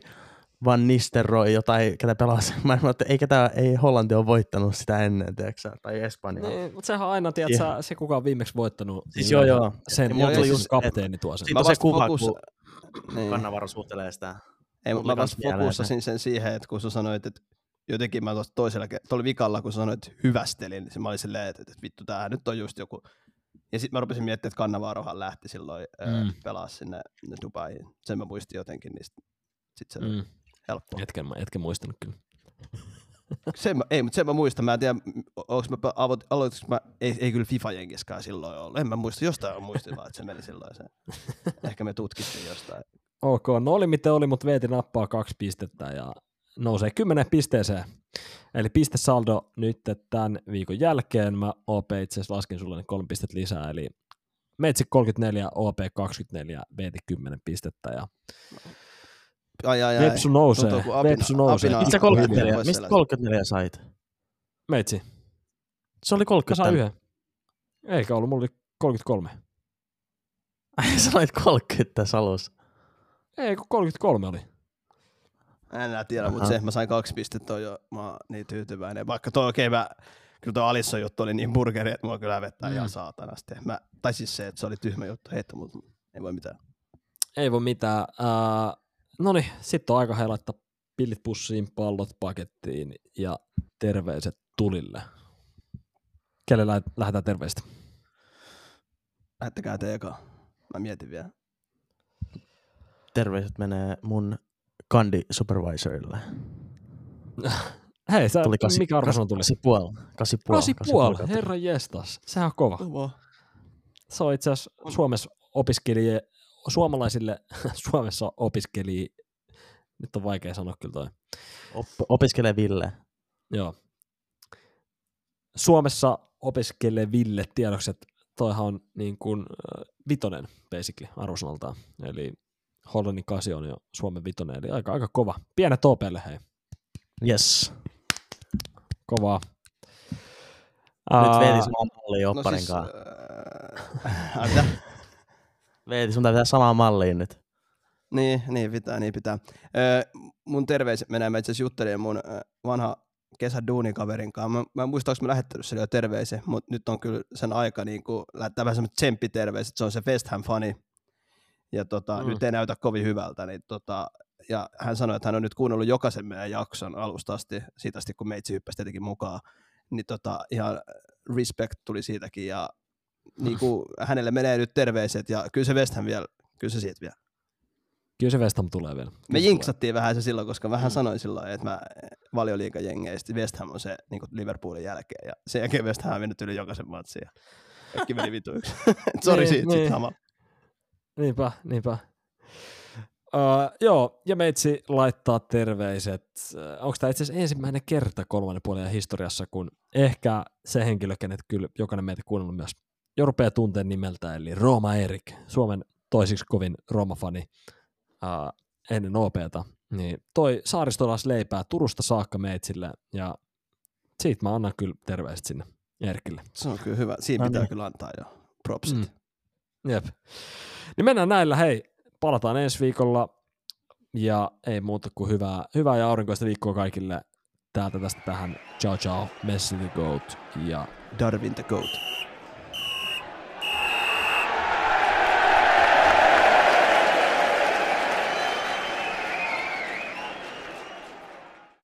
Van Nistelrooy, jotain, ketä pelasi. Mä sanoin, että eikä tää, ei Hollanti ole voittanut sitä ennen, tiedätkö tai Espanja. Niin, mutta sehän on aina, tiedät, sä, se kuka on viimeksi voittanut. Siis niin joo, joo. Sen tuli just just, kapteeni tuo sen. Siitä on se kuva, fokus... kun Niin. Cannavaro suhtelee sitä. Ei, Mulla mä vasta fokussasin sen siihen, että kun sä sanoit, että jotenkin mä tuossa toisella, tuolla vikalla, kun sä sanoit, että hyvästelin, niin mä olin silleen, että, että vittu, tämähän nyt on just joku. Ja sitten mä rupesin miettimään, että Cannavarohan lähti silloin mm. Pelaa sinne Dubaihin. Sen mä muistin jotenkin, niin sitten se mm. Helppo. Etken, mä, etken muistanut kyllä. [laughs] Sen mä, ei, mutta sen mä muistan. Mä en tiedä, onko mä, pe- aloit, aloitinko mä, ei, ei kyllä FIFA-jengiskään silloin ollut. En mä muista, jostain on muistin vaan, että se meni silloin se. [laughs] Ehkä me tutkittiin jostain. Ok, no oli miten oli, mutta Veeti nappaa kaksi pistettä ja nousee 10 pisteeseen. Eli pistesaldo nyt tämän viikon jälkeen, mä OP itse asiassa laskin sulle ne kolme pistettä lisää, eli Meitsi 34, OP 24, Veeti 10 pistettä ja Ai, ai, ai. Vepsu nousee, Tuntuu, apina- Vepsu nousee. apina- Mistä Hiljaa 34, pois mistä selästä. 34 sait? Meitsi, Se oli mä 30. saan yhden. Eikä ollut, mulla oli 33. Ai sanoit 30 tässä alussa. Ei, kun 33 oli. En enää tiedä, mutta Aha. se, että mä sain kaksi pistettä, on jo, mä oon niin tyytyväinen. Vaikka toi okei, okay, mä, kyllä tuo Alisson juttu oli niin burgeri, että mua kyllä hävettää Mm. ihan saatanasti. Mä, tai siis se, että se oli tyhmä juttu heitto, mutta ei voi mitään. Ei voi mitään. Uh, no niin, sitten on aika he laittaa pillit pussiin, pallot pakettiin ja terveiset tulille. Kelle lä- lähdetään terveistä? Lähettäkää te eka. Mä mietin vielä. Terveiset menee mun kandi supervisorille. [laughs] Hei, sä, Tuli kasi, mikä arvo sun tuli? Kasi puoli. Kasi puoli. Kasi puoli, herra jestas. Sehän on kova. Se on itse asiassa Suomessa opiskelija, suomalaisille [laughs] Suomessa opiskelija, nyt on vaikea sanoa kyllä toi. Op, opiskelee Ville. Joo. Suomessa opiskeleville tiedokset, toihan on niin kuin vitonen basically arvosanaltaan. Eli Hollandin 8 on jo Suomen vitonen, eli aika, aika kova. Pienet OPlle hei, Yes. kovaa. Nyt Ää, Veeti samaa mallia No opparin siis, kanssa. äh? [laughs] Veeti, sun pitää samaa malliin nyt. niin, niin pitää, niin pitää. Öö, mun terveiset menee, mä itse asiassa juttelin mun vanha kesän duunikaverin kanssa. Mä, mä en muista, onko mä lähettänyt sille jo terveisiä, mutta nyt on kyllä sen aika niin kuin, lähettää vähän semmoiset tsemppiterveiset. Se on se West Ham-fani. Ja tota, Mm. nyt ei näytä kovin hyvältä. Niin tota, ja hän sanoi, että hän on nyt kuunnellut jokaisen meidän jakson alusta asti, siitä asti kun meitsi hyppäsi tietenkin mukaan. Niin tota, ihan respect tuli siitäkin ja [laughs] niin kuin, hänelle menee nyt terveiset ja kyllä se West Ham vielä, kyllä se siitä vielä. Kyllä se West Ham tulee vielä. Kyllä Me jinksattiin vähän se silloin, koska vähän Mm. sanoin silloin, että mä valioliikajengeistä West Ham on se niin Liverpoolin jälkeen ja sen jälkeen West Ham on mennyt yli jokaisen matsin ja kaikki meni vituiksi. [laughs] Sori Niin, siitä niin. sama. Niinpä, niinpä. Uh, joo, ja meitsi laittaa terveiset. Onko tämä itse asiassa ensimmäinen kerta kolmannen puolen historiassa, kun ehkä se henkilö, kenet kyllä jokainen meitä kuunnellut myös jo rupeaa tunteen nimeltä, eli Rooma Erik, Suomen toisiksi kovin Rooma-fani uh, ennen OPta, niin toi saaristolas leipää Turusta saakka meitsille, ja siitä mä annan kyllä terveiset sinne Erkille. Se on kyllä hyvä. Siinä No pitää niin. kyllä antaa jo propsit. Mm. Jep. Niin mennään näillä, hei, palataan ensi viikolla ja ei muuta kuin hyvää, hyvää ja aurinkoista viikkoa kaikille täältä tästä tähän. Ciao ciao, Messi the Goat ja Darwin the Goat.